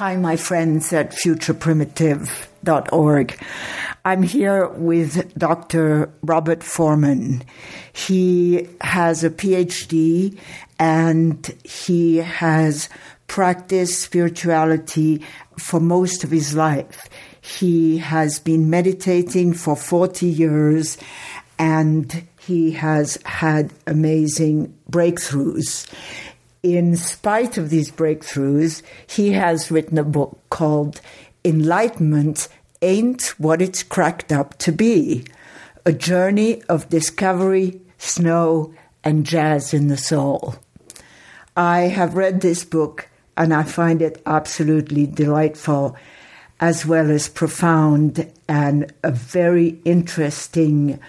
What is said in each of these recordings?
Hi, my friends at futureprimitive.org. I'm here with Dr. Robert Forman. He has a PhD and he has practiced spirituality for most of his life. He has been meditating for 40 years and he has had amazing breakthroughs in spite of these breakthroughs, he has written a book called Enlightenment Ain't What It's Cracked Up to Be A Journey of Discovery, Snow, and Jazz in the Soul. I have read this book and I find it absolutely delightful, as well as profound and a very interesting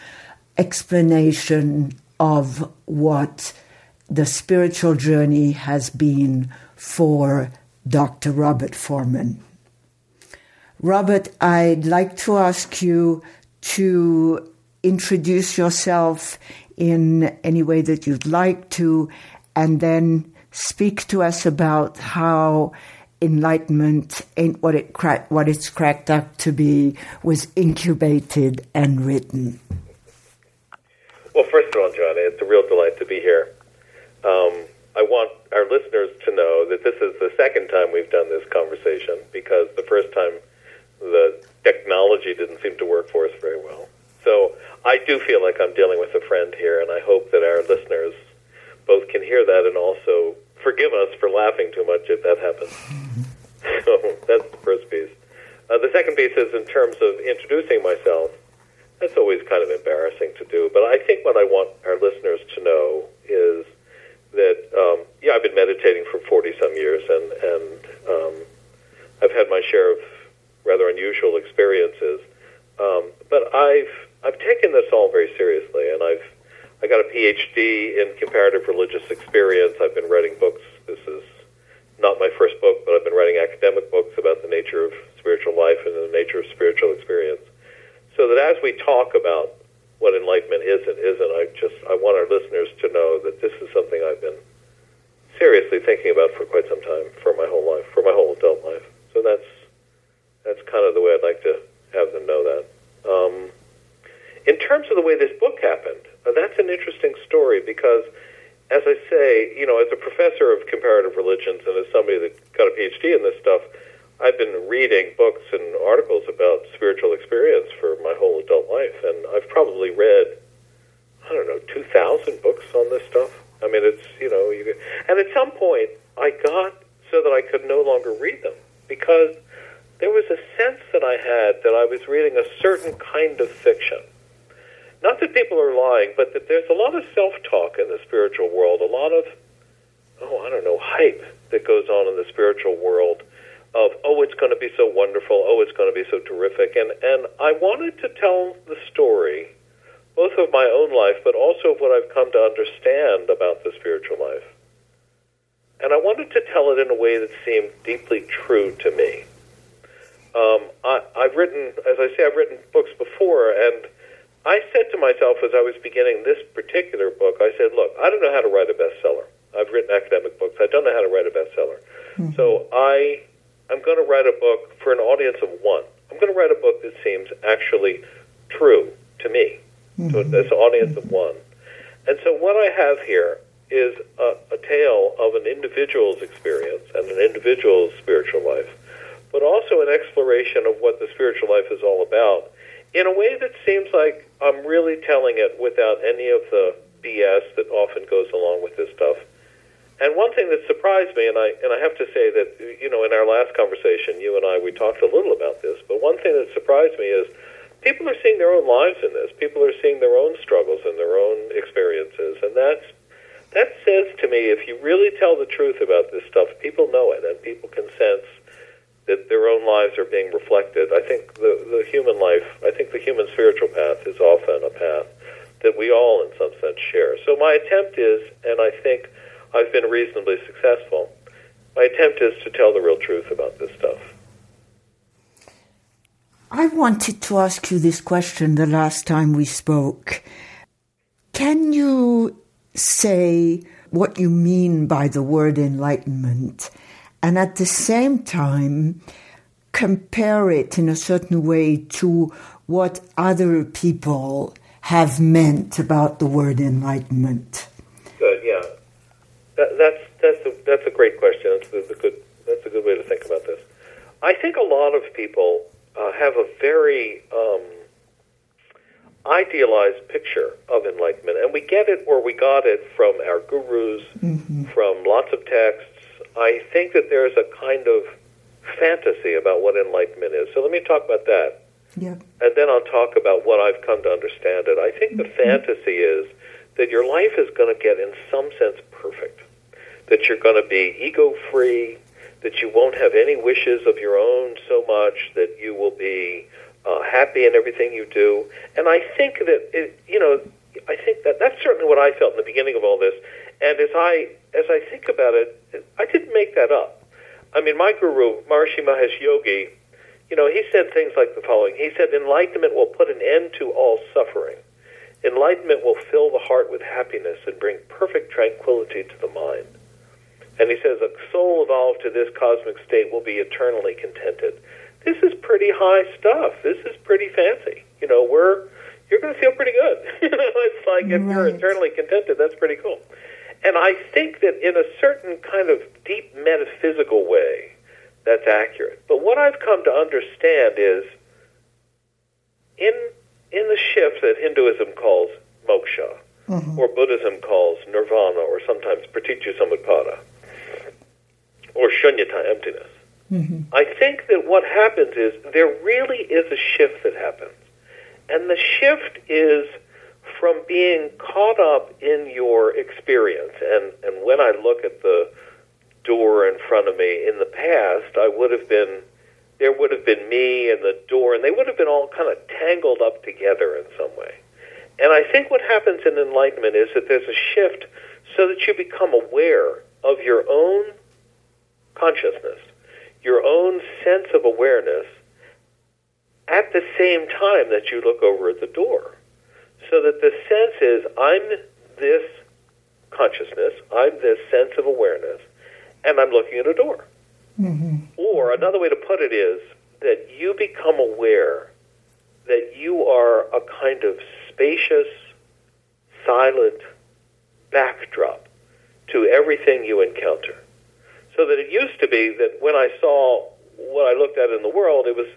explanation of what the spiritual journey has been for Dr. Robert Forman. Robert, I'd like to ask you to introduce yourself in any way that you'd like to, and then speak to us about how enlightenment ain't what it cra- what it's cracked up to be was incubated and written. Well, first of all, Johnny, it's a real delight to be here. Um, I want our listeners to know that this is the second time we've done this conversation because the first time the technology didn't seem to work for us very well. So I do feel like I'm dealing with a friend here, and I hope that our listeners both can hear that and also forgive us for laughing too much if that happens. So that's the first piece. Uh, the second piece is in terms of introducing myself. That's always kind of embarrassing to do, but I think what I want our listeners to know is that um, yeah, I've been meditating for forty some years, and and um, I've had my share of rather unusual experiences. Um, but I've I've taken this all very seriously, and I've I got a PhD in comparative religious experience. I've been writing books. This is not my first book, but I've been writing academic books about the nature of spiritual life and the nature of spiritual experience. So that as we talk about what enlightenment is and isn't. I just I want our listeners to know that this is something I've been seriously thinking about for quite some time, for my whole life, for my whole adult life. So that's that's kind of the way I'd like to have them know that. Um, in terms of the way this book happened, uh, that's an interesting story because, as I say, you know, as a professor of comparative religions and as somebody that got a PhD in this stuff, I've been reading books and articles about spiritual experience for my whole adult life, and I've probably read, I don't know, 2,000 books on this stuff. I mean, it's, you know, you, and at some point I got so that I could no longer read them because there was a sense that I had that I was reading a certain kind of fiction. Not that people are lying, but that there's a lot of self talk in the spiritual world, a lot of, oh, I don't know, hype that goes on in the spiritual world of oh it's going to be so wonderful. Oh it's going to be so terrific. And and I wanted to tell the story both of my own life but also of what I've come to understand about the spiritual life. And I wanted to tell it in a way that seemed deeply true to me. Um, I, I've written as I say I've written books before and I said to myself as I was beginning this particular book I said look I don't know how to write a bestseller. I've written academic books. I don't know how to write a bestseller. Mm-hmm. so I I'm going to write a book for an audience of one. I'm going to write a book that seems actually true to me, mm-hmm. to this audience of one. And so what I have here is a, a tale of an individual's experience and an individual's spiritual life, but also an exploration of what the spiritual life is all about in a way that seems like I'm really telling it without any of the BS that often goes along with this stuff. And one thing that surprised me, and I and I have to say that you know in our last conversation, you and I we talked a little about this, but one thing that surprised me is people are seeing their own lives in this. People are seeing their own struggles and their own experiences, and that's that says to me if you really tell the truth about this stuff, people know it, and people can sense that their own lives are being reflected. I think the the human life, I think the human spiritual path is often a path that we all, in some sense, share. So my attempt is, and I think I've been reasonably successful. My attempt is to tell the real truth about this stuff. I wanted to ask you this question the last time we spoke. Can you say what you mean by the word enlightenment and at the same time compare it in a certain way to what other people have meant about the word enlightenment? That, that's that's a, that's a great question. That's a, good that's a good way to think about this. I think a lot of people uh, have a very um, idealized picture of enlightenment, and we get it or we got it from our gurus, mm-hmm. from lots of texts. I think that there's a kind of fantasy about what enlightenment is. So let me talk about that. Yeah. And then I'll talk about what I've come to understand it. I think the mm-hmm. fantasy is that your life is going to get, in some sense, perfect. That you're going to be ego free, that you won't have any wishes of your own so much, that you will be uh, happy in everything you do. And I think that, it, you know, I think that that's certainly what I felt in the beginning of all this. And as I as I think about it, I didn't make that up. I mean, my guru, Maharishi Mahesh Yogi, you know, he said things like the following. He said, Enlightenment will put an end to all suffering. Enlightenment will fill the heart with happiness and bring perfect tranquility to the mind. And he says, A soul evolved to this cosmic state will be eternally contented. This is pretty high stuff. This is pretty fancy. You know, we're you're going to feel pretty good. you know, it's like if right. you're eternally contented, that's pretty cool. And I think that in a certain kind of deep metaphysical way, that's accurate. But what I've come to understand is in in the shift that Hinduism calls moksha, mm-hmm. or Buddhism calls nirvana, or sometimes pratityasamutpada, or shunyata, emptiness. Mm-hmm. I think that what happens is there really is a shift that happens. And the shift is from being caught up in your experience. And, and when I look at the door in front of me in the past, I would have been, there would have been me and the door, and they would have been all kind of tangled up together in some way. And I think what happens in enlightenment is that there's a shift so that you become aware of your own consciousness, your own sense of awareness at the same time that you look over at the door so that the sense is I'm this consciousness, I'm this sense of awareness, and I'm looking at a door. Mm-hmm. Or another way to put it is that you become aware that you are a kind of spacious, silent backdrop to everything you encounter. So that it used to be that when I saw what I looked at in the world, it was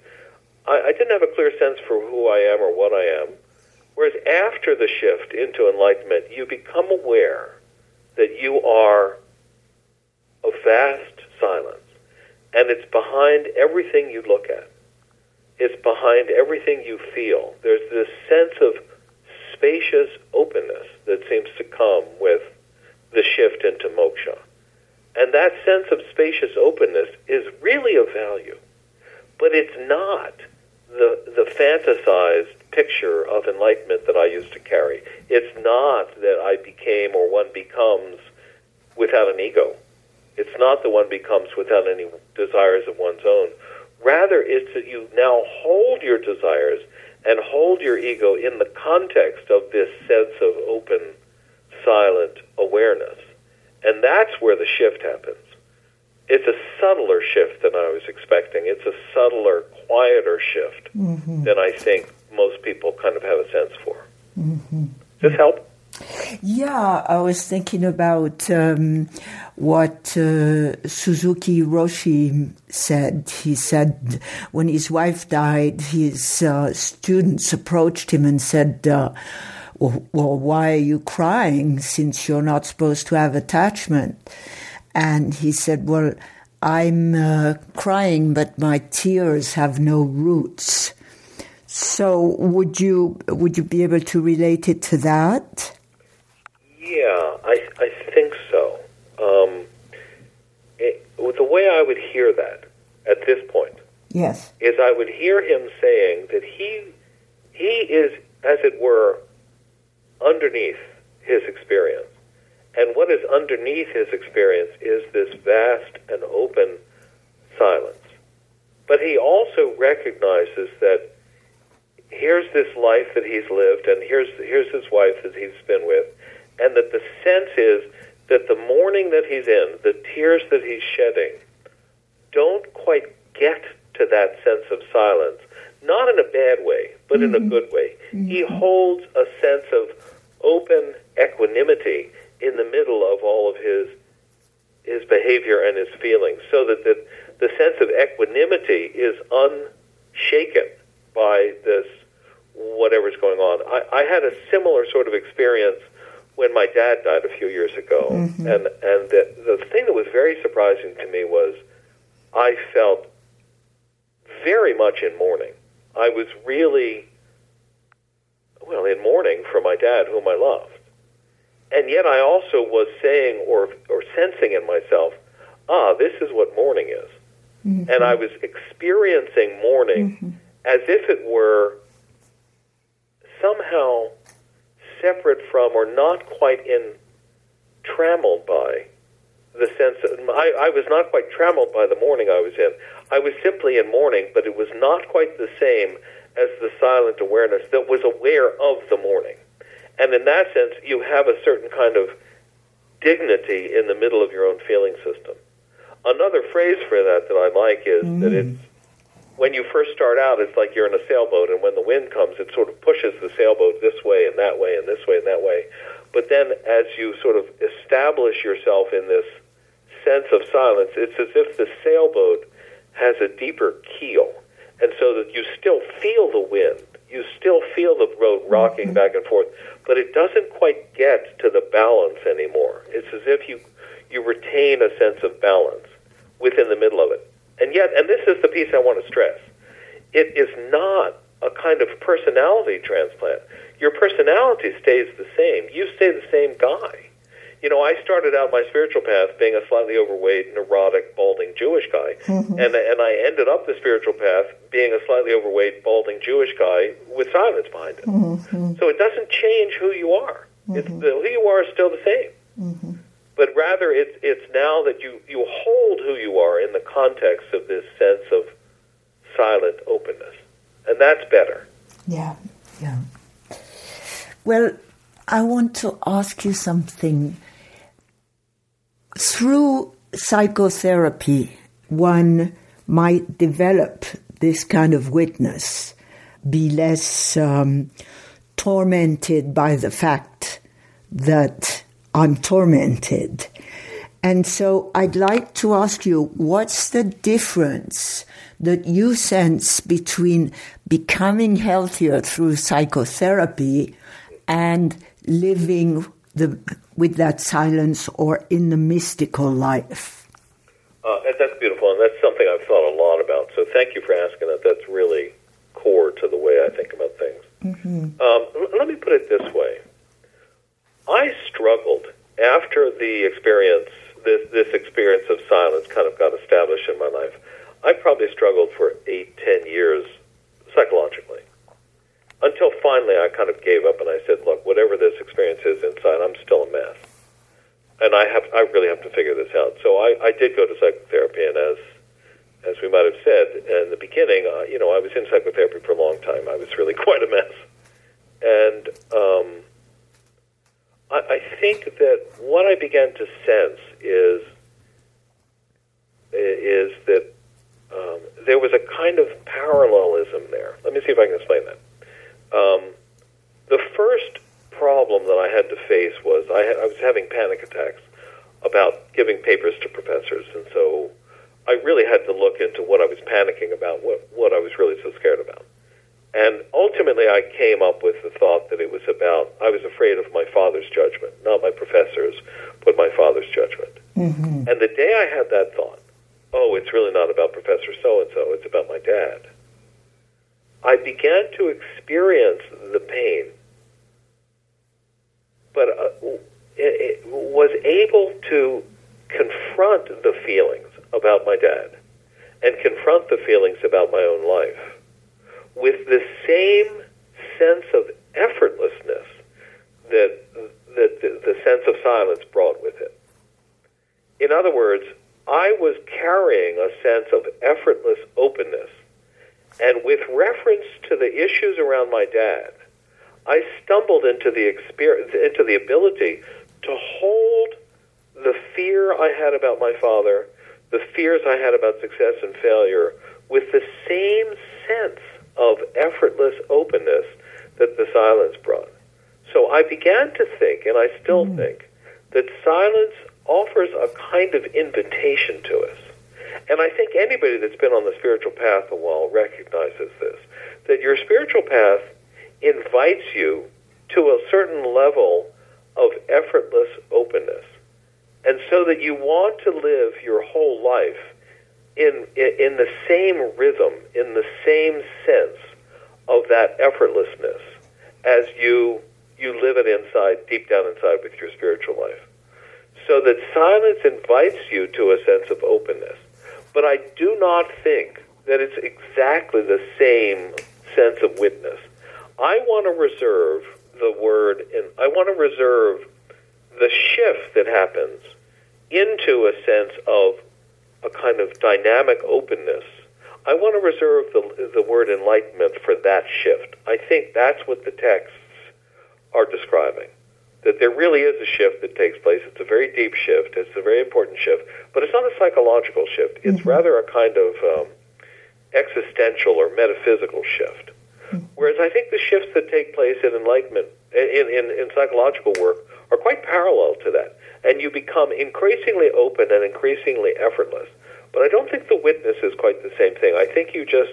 I, I didn't have a clear sense for who I am or what I am. Whereas after the shift into enlightenment, you become aware that you are a vast silence. And it's behind everything you look at. It's behind everything you feel. There's this sense of spacious openness that seems to come with the shift into moksha. And that sense of spacious openness is really of value. But it's not the, the fantasized picture of enlightenment that I used to carry. It's not that I became or one becomes without an ego. It's not that one becomes without any desires of one's own. Rather, it's that you now hold your desires and hold your ego in the context of this sense of open, silent awareness. And that's where the shift happens. It's a subtler shift than I was expecting. It's a subtler, quieter shift mm-hmm. than I think most people kind of have a sense for. Mm-hmm. Does this help? Yeah, I was thinking about um, what uh, Suzuki Roshi said. He said when his wife died, his uh, students approached him and said, uh, well, well, why are you crying since you're not supposed to have attachment? And he said, Well, I'm uh, crying, but my tears have no roots. So would you would you be able to relate it to that? Yeah, I I think so. Um, it, the way I would hear that at this point, yes, is I would hear him saying that he he is, as it were, underneath his experience, and what is underneath his experience is this vast and open silence. But he also recognizes that here's this life that he's lived, and here's here's his wife that he's been with, and that the sense is that the mourning that he's in, the tears that he's shedding, don't quite get to that sense of silence, not in a bad way, but mm-hmm. in a mm-hmm. good way. Mm-hmm. He holds a sense of open equanimity in the middle of all of his his behavior and his feelings, so that the, the sense of equanimity is unshaken by this whatever's going on. I, I had a similar sort of experience when my dad died a few years ago, mm-hmm. and and the, the thing that was very surprising to me was I felt very much in mourning. I was really well in mourning for my dad, whom I loved, and yet I also was saying or or sensing in myself, ah, this is what mourning is, mm-hmm. and I was experiencing mourning mm-hmm. as if it were somehow separate from or not quite in trammeled by the sense of, I, I was not quite trammeled by the mourning I was in. I was simply in mourning, but it was not quite the same as the silent awareness that was aware of the mourning. And in that sense, you have a certain kind of dignity in the middle of your own feeling system. Another phrase for that that I like is mm. that it's when you first start out, it's like you're in a sailboat, and when the wind comes, it sort of pushes the sailboat this way and that way and this way and that way. But then, as you sort of establish yourself in this sense of silence, it's as if the sailboat has a deeper keel, and so that you still feel the wind, you still feel the boat rocking mm-hmm. back and forth, but it doesn't quite get to the balance anymore. It's as if you you retain a sense of balance within the middle of it. And yet, and this is the piece I want to stress, it is not a kind of personality transplant. Your personality stays the same. You stay the same guy. You know, I started out my spiritual path being a slightly overweight, neurotic, balding Jewish guy, mm-hmm. and and I ended up the spiritual path being a slightly overweight, balding Jewish guy with silence behind it. Mm-hmm. So it doesn't change who you are. Mm-hmm. It's the, who you are is still the same. Mm-hmm but rather it's it's now that you you hold who you are in the context of this sense of silent openness, and that's better. Yeah, yeah. Well, I want to ask you something. Through psychotherapy, one might develop this kind of witness, be less um, tormented by the fact that I'm tormented. And so I'd like to ask you what's the difference that you sense between becoming healthier through psychotherapy and living the, with that silence or in the mystical life? Uh, that's beautiful, and that's something I've thought a lot about. So thank you for asking that. That's really core to the way I think about things. Mm-hmm. Um, let me put it this way I struggled after the experience, this this experience of silence kind of got established in my life. I probably struggled for eight, ten years psychologically, until finally I kind of gave up and I said, "Look, whatever this experience is inside, I'm still a mess, and I have I really have to figure this out." So I, I did go to psychotherapy, and as as we might have said in the beginning, uh, you know, I was in psychotherapy for a long time. I was really quite a mess, and um, I, I think that what I began to sense is is that um, there was a kind of parallelism there. Let me see if I can explain that. Um, the first problem that I had to face was I, had, I was having panic attacks about giving papers to professors, and so I really had to look into what I was panicking about, what what I was really so scared about. And ultimately, I came up with the thought that it was about, I was afraid of my father's judgment, not my professor's, but my father's judgment. Mm-hmm. And the day I had that thought, oh, it's really not about Professor so and so, it's about my dad, I began to experience the pain, but uh, it, it was able to confront the feelings about my dad and confront the feelings about my own life with the same sense of effortlessness that, that the, the sense of silence brought with it. In other words, I was carrying a sense of effortless openness. And with reference to the issues around my dad, I stumbled into the experience, into the ability to hold the fear I had about my father, the fears I had about success and failure with the same sense of effortless openness that the silence brought. So I began to think, and I still mm. think, that silence offers a kind of invitation to us. And I think anybody that's been on the spiritual path a while recognizes this that your spiritual path invites you to a certain level of effortless openness. And so that you want to live your whole life in, in, the same rhythm, in the same sense of that effortlessness as you, you live it inside, deep down inside with your spiritual life. So that silence invites you to a sense of openness. But I do not think that it's exactly the same sense of witness. I want to reserve the word, and I want to reserve the shift that happens into a sense of a kind of dynamic openness. I want to reserve the, the word enlightenment for that shift. I think that's what the texts are describing. That there really is a shift that takes place. It's a very deep shift. It's a very important shift. But it's not a psychological shift. It's mm-hmm. rather a kind of um, existential or metaphysical shift. Mm-hmm. Whereas I think the shifts that take place in enlightenment, in, in, in psychological work, are quite parallel to that and you become increasingly open and increasingly effortless. But I don't think the witness is quite the same thing. I think you just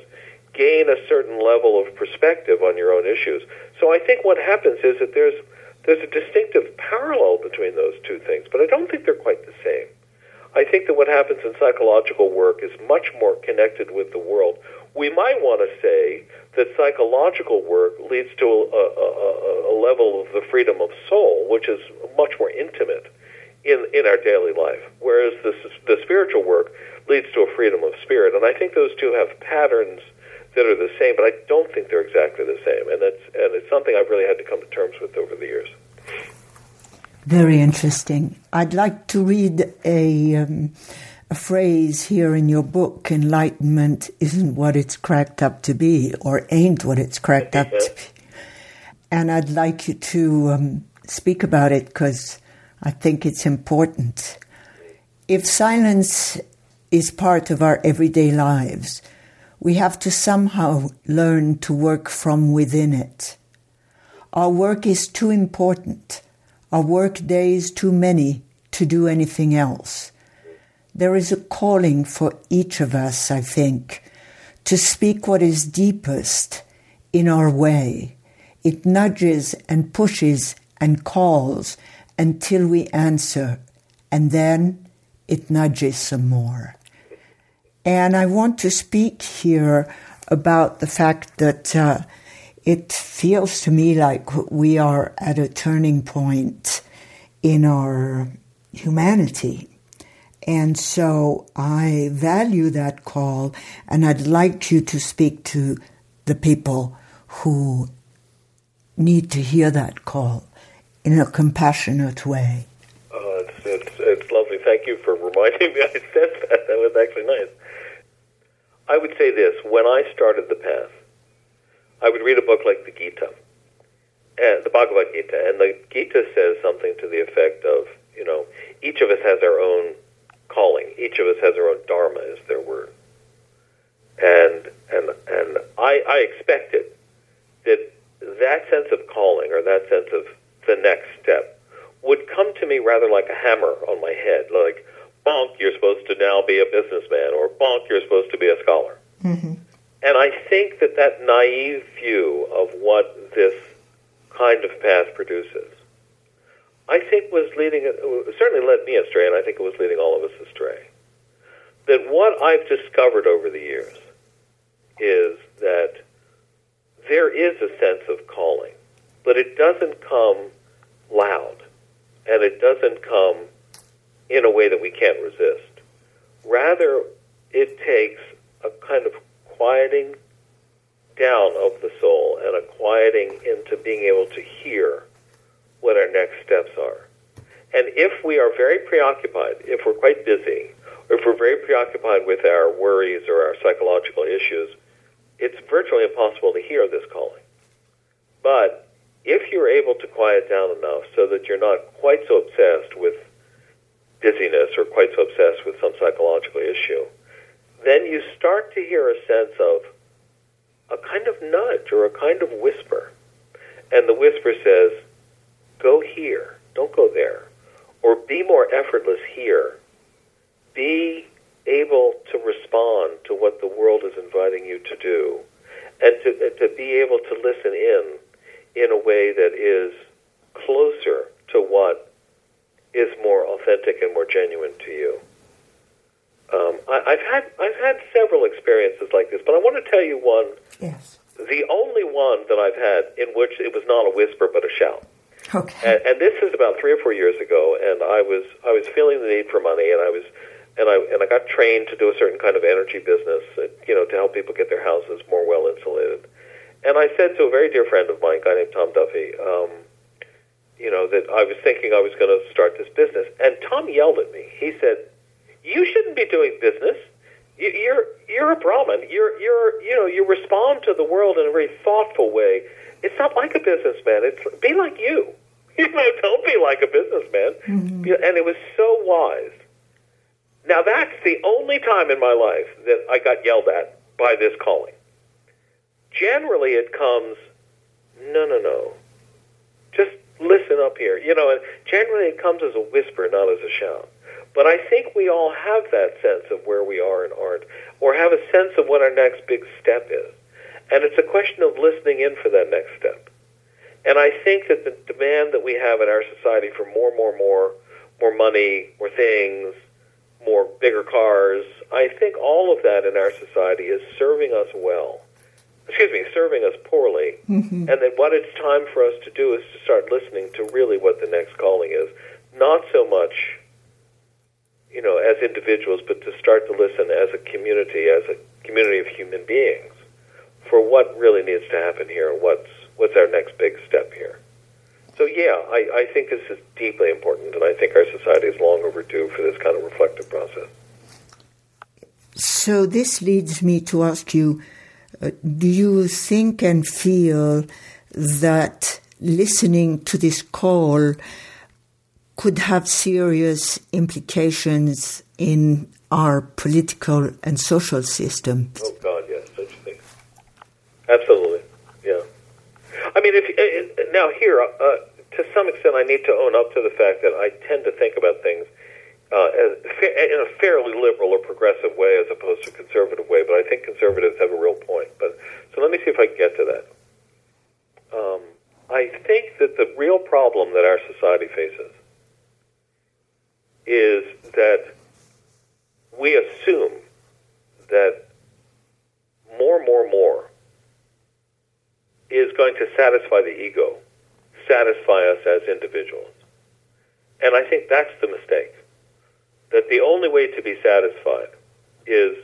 gain a certain level of perspective on your own issues. So I think what happens is that there's there's a distinctive parallel between those two things, but I don't think they're quite the same. I think that what happens in psychological work is much more connected with the world. We might want to say that psychological work leads to a, a, a, a level of the freedom of soul, which is much more intimate in, in our daily life, whereas the, the spiritual work leads to a freedom of spirit. And I think those two have patterns that are the same, but I don't think they're exactly the same. And that's and it's something I've really had to come to terms with over the years. Very interesting. I'd like to read a um, a phrase here in your book: "Enlightenment isn't what it's cracked up to be, or ain't what it's cracked up to be." And I'd like you to um, speak about it because I think it's important. If silence is part of our everyday lives, we have to somehow learn to work from within it. Our work is too important, our work days too many to do anything else. There is a calling for each of us, I think, to speak what is deepest in our way. It nudges and pushes and calls until we answer, and then it nudges some more. And I want to speak here about the fact that uh, it feels to me like we are at a turning point in our humanity. And so I value that call, and I'd like you to speak to the people who need to hear that call in a compassionate way. Oh, it's, it's, it's lovely. Thank you for reminding me I said that. That was actually nice. I would say this when I started the path, I would read a book like the Gita, and the Bhagavad Gita, and the Gita says something to the effect of, you know, each of us has our own calling. Each of us has our own dharma, is their word. And and and I, I expected that that sense of calling or that sense of the next step would come to me rather like a hammer on my head, like, bonk, you're supposed to now be a businessman, or bonk, you're supposed to be a scholar. Mm-hmm. And I think that that naive view of what this kind of path produces, I think was leading, certainly led me astray, and I think it was leading all of us astray. That what I've discovered over the years is that there is a sense of calling but it doesn't come loud, and it doesn't come in a way that we can't resist. Rather, it takes a kind of quieting down of the soul and a quieting into being able to hear what our next steps are. And if we are very preoccupied, if we're quite busy, or if we're very preoccupied with our worries or our psychological issues, it's virtually impossible to hear this calling. But if you're able to quiet down enough so that you're not quite so obsessed with dizziness or quite so obsessed with some psychological issue, then you start to hear a sense of a kind of nudge or a kind of whisper. And the whisper says, go here, don't go there. Or be more effortless here. Be able to respond to what the world is inviting you to do. And to, to be able to listen in in a way that is closer to what is more authentic and more genuine to you. Um, I, have had I've had several experiences like this, but I want to tell you one. Yes. The only one that I've had in which it was not a whisper but a shout. Okay. And, and this is about three or four years ago, and I was I was feeling the need for money, and I was and I and I got trained to do a certain kind of energy business, you know, to help people get their houses more well insulated. And I said to a very dear friend of mine, a guy named Tom Duffy, um, you know, that I was thinking I was going to start this business, and Tom yelled at me. He said, you shouldn't be doing business. You, you're you're a Brahmin. You're you're you know you respond to the world in a very thoughtful way. It's not like a businessman. It's be like you. You know, don't be like a businessman. Mm-hmm. And it was so wise. Now that's the only time in my life that I got yelled at by this calling. Generally, it comes, no, no, no. Just listen up here. You know, and generally it comes as a whisper, not as a shout. But I think we all have that sense of where we are in art, or have a sense of what our next big step is. And it's a question of listening in for that next step. And I think that the demand that we have in our society for more, more, more, more money, more things, more bigger cars, I think all of that in our society is serving us well. Excuse me, serving us poorly. Mm-hmm. And that what it's time for us to do is to start listening to really what the next calling is. Not so much you know, as individuals, but to start to listen as a community, as a community of human beings, for what really needs to happen here and what's what's our next big step here. So yeah, I, I think this is deeply important, and I think our society is long overdue for this kind of reflective process. So this leads me to ask you: Do you think and feel that listening to this call? could have serious implications in our political and social system. Oh God, yes, such a thing. Absolutely, yeah. I mean, if uh, now here, uh, to some extent, I need to own up to the fact that I tend to think about things uh, in a fairly liberal or progressive way, as opposed to conservative way. But I think conservatives have a real point. But so let me see if I can get to that. Um, I think that the real problem that our society faces is that we assume that more, more, more is going to satisfy the ego, satisfy us as individuals. And I think that's the mistake. That the only way to be satisfied is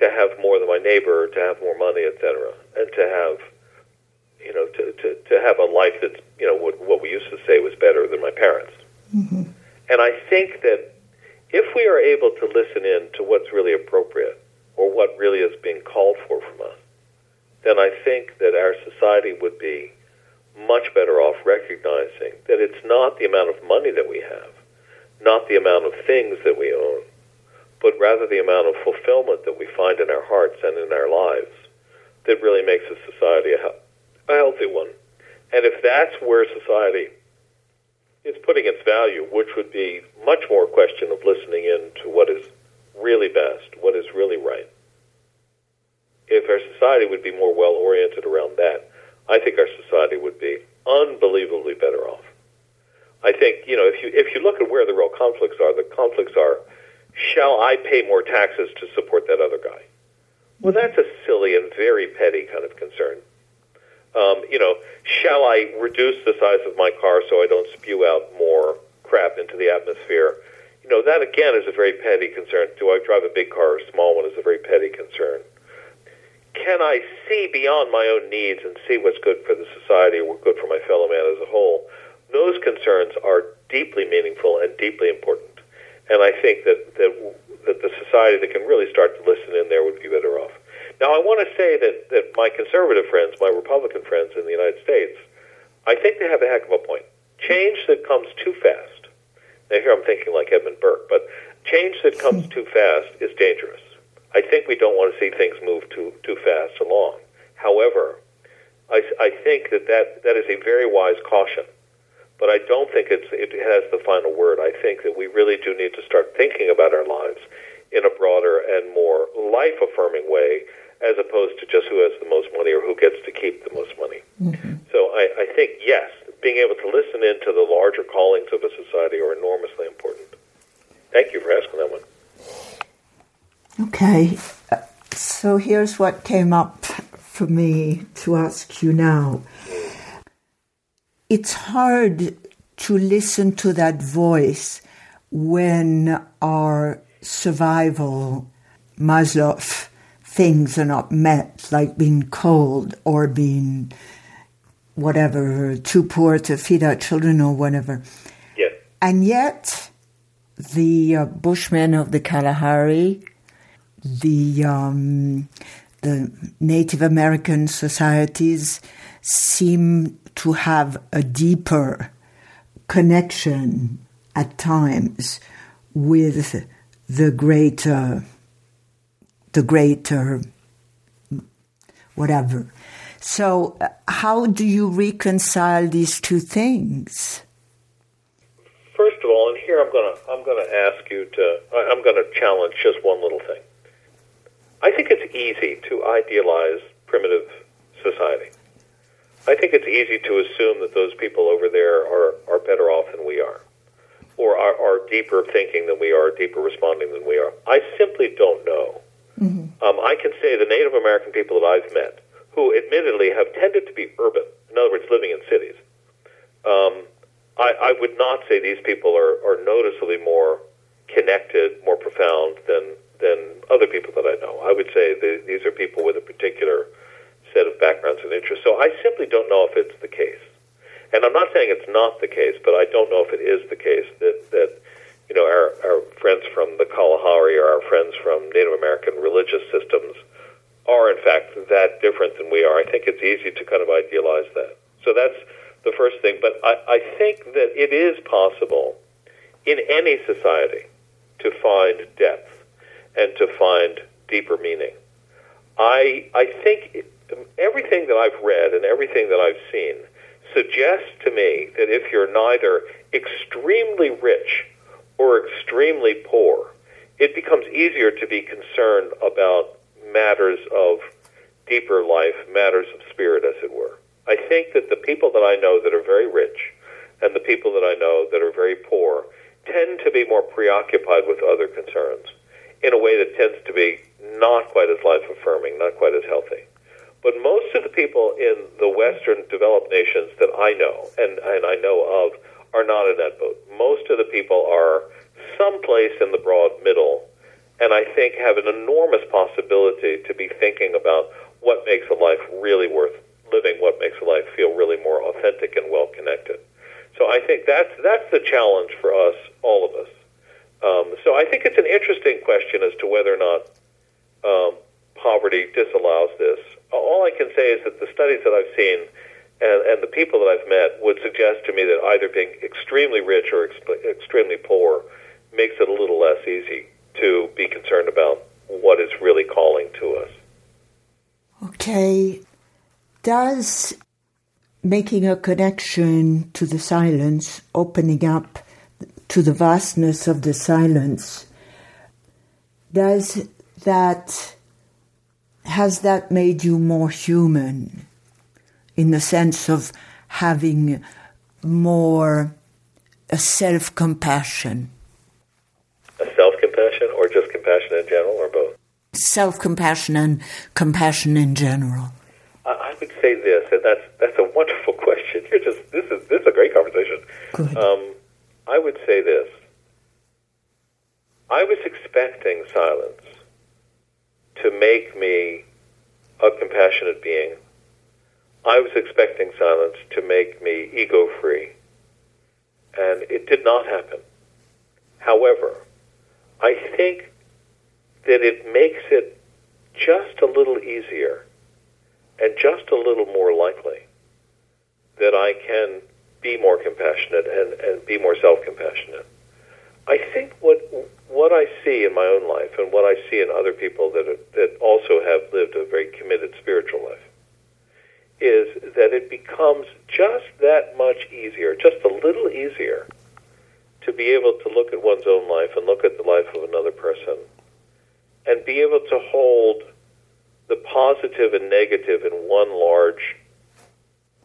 to have more than my neighbor, to have more money, etc., and to have, you know, to, to, to have a life that's, you know, what, what we used to say was better than my parents. Mm-hmm. And I think that if we are able to listen in to what's really appropriate or what really is being called for from us, then I think that our society would be much better off recognizing that it's not the amount of money that we have, not the amount of things that we own, but rather the amount of fulfillment that we find in our hearts and in our lives that really makes a society a, a healthy one. And if that's where society is putting its value, which would be much more a question of listening in to what is really best, what is really right. If our society would be more well oriented around that, I think our society would be unbelievably better off. I think, you know, if you if you look at where the real conflicts are, the conflicts are shall I pay more taxes to support that other guy? Well, that's a silly and very petty kind of concern um, you know, shall I reduce the size of my car so I don't spew out more crap into the atmosphere? You know, that again is a very petty concern. Do I drive a big car or a small one is a very petty concern. Can I see beyond my own needs and see what's good for the society or what's good for my fellow man as a whole? Those concerns are deeply meaningful and deeply important. And I think that, that, that the society that can really start to listen in there would be better off. Now, I want to say that, that my conservative friends, my Republican friends in the United States, I think they have a heck of a point. Change that comes too fast, Now, here I'm thinking like Edmund Burke, but change that comes hmm. too fast is dangerous. I think we don't want to see things move too too fast along. However, I, I think that, that that is a very wise caution, but I don't think it's it has the final word. I think that we really do need to start thinking about our lives in a broader and more life affirming way, as opposed to just who has the most money or who gets to keep the most money. Mm-hmm. So I, I think yes, being able to listen into the larger callings of a society are enormously important. Thank you for asking that one. Okay, so here's what came up for me to ask you now. It's hard to listen to that voice when our survival Maslow things are not met, like being cold or being whatever, too poor to feed our children or whatever. Yes. And yet, the uh, Bushmen of the Kalahari the um, the Native American societies seem to have a deeper connection at times with the greater the greater whatever. So, uh, how do you reconcile these two things? First of all, and here I'm going to I'm going to ask you to I'm going to challenge just one little thing. I think it's easy to idealize primitive society. I think it's easy to assume that those people over there are, are better off than we are, or are, are deeper thinking than we are, deeper responding than we are. I simply don't know. Mm-hmm. Um, I can say the Native American people that I've met, who admittedly have tended to be urban, in other words, living in cities, um, I, I would not say these people are, are noticeably more connected, more profound than than other people that I know. I would say that these are people with a particular set of backgrounds and interests. So I simply don't know if it's the case. And I'm not saying it's not the case, but I don't know if it is the case that, that you know, our, our friends from the Kalahari or our friends from Native American religious systems are, in fact, that different than we are. I think it's easy to kind of idealize that. So that's the first thing. But I, I think that it is possible in any society to find depth and to find deeper meaning. I I think everything that I've read and everything that I've seen suggests to me that if you're neither extremely rich or extremely poor, it becomes easier to be concerned about matters of deeper life, matters of spirit, as it were. I think that the people that I know that are very rich and the people that I know that are very poor tend to be more preoccupied with other concerns in a way that tends to be not quite as life affirming, not quite as healthy. But most of the people in the Western developed nations that I know and, and I know of are not in that boat. Most of the people are someplace in the broad middle, and I think have an enormous possibility to be thinking about what makes a life really worth living, what makes a life feel really more authentic and well connected. So I think that's that's the challenge for us, all of us. Um, so I think it's an interesting question as to whether or not um, poverty disallows this. All I can say is that the studies that I've seen and, and the people that I've met would suggest to me that either being extremely rich or exp- extremely poor makes it a little less easy to be concerned about what is really calling to us. Okay. Does making a connection to the silence, opening up to the vastness of the silence, does that has that made you more human in the sense of having more a self compassion? A self compassion or just compassion in general or both? Self compassion and compassion in general. I would say this, and that's that's a wonderful question. You're just this is this is a great conversation. Good. Um, I would say this. I was expecting silence to make me a compassionate being. I was expecting silence to make me ego free. And it did not happen. However, I think that it makes it just a little easier and just a little more likely that I can be more compassionate and, and be more self compassionate. I think what what I see in my own life and what I see in other people that are, that also have lived a very committed spiritual life is that it becomes just that much easier, just a little easier, to be able to look at one's own life and look at the life of another person and be able to hold the positive and negative in one large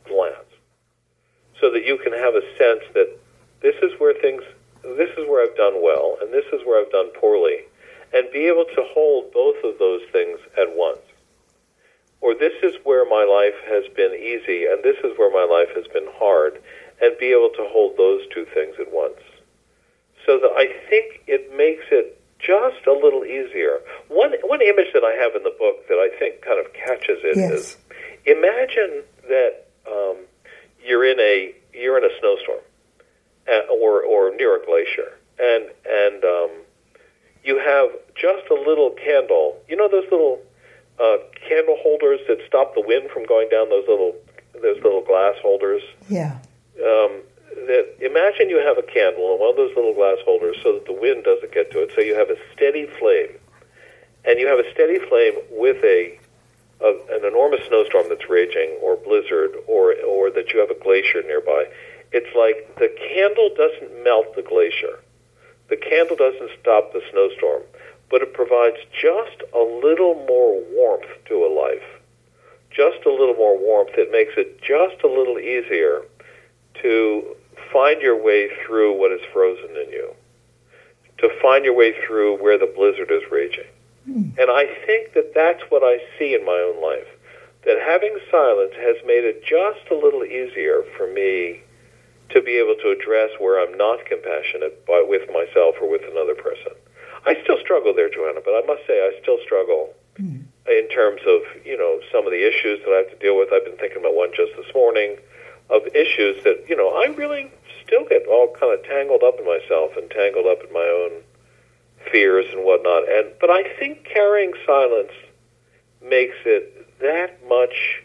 glance so that you can have a sense that this is where things this is where I've done well and this is where I've done poorly and be able to hold both of those things at once or this is where my life has been easy and this is where my life has been hard, and be able to hold those two things at once. So that I think it makes it just a little easier. One one image that I have in the book that I think kind of catches it yes. is: imagine that um, you're in a you're in a snowstorm, or or near a glacier, and and um, you have just a little candle. You know those little uh, candle holders that stop the wind from going down those little those little glass holders. Yeah. Um, that imagine you have a candle in one of those little glass holders so that the wind doesn't get to it. So you have a steady flame, and you have a steady flame with a, a an enormous snowstorm that's raging, or blizzard, or or that you have a glacier nearby. It's like the candle doesn't melt the glacier. The candle doesn't stop the snowstorm but it provides just a little more warmth to a life. Just a little more warmth. It makes it just a little easier to find your way through what is frozen in you, to find your way through where the blizzard is raging. Mm. And I think that that's what I see in my own life. That having silence has made it just a little easier for me to be able to address where I'm not compassionate by, with myself or with another person. I still struggle there, Joanna, but I must say I still struggle mm. in terms of you know some of the issues that I have to deal with. I've been thinking about one just this morning of issues that you know I really still get all kind of tangled up in myself and tangled up in my own fears and whatnot. And but I think carrying silence makes it that much.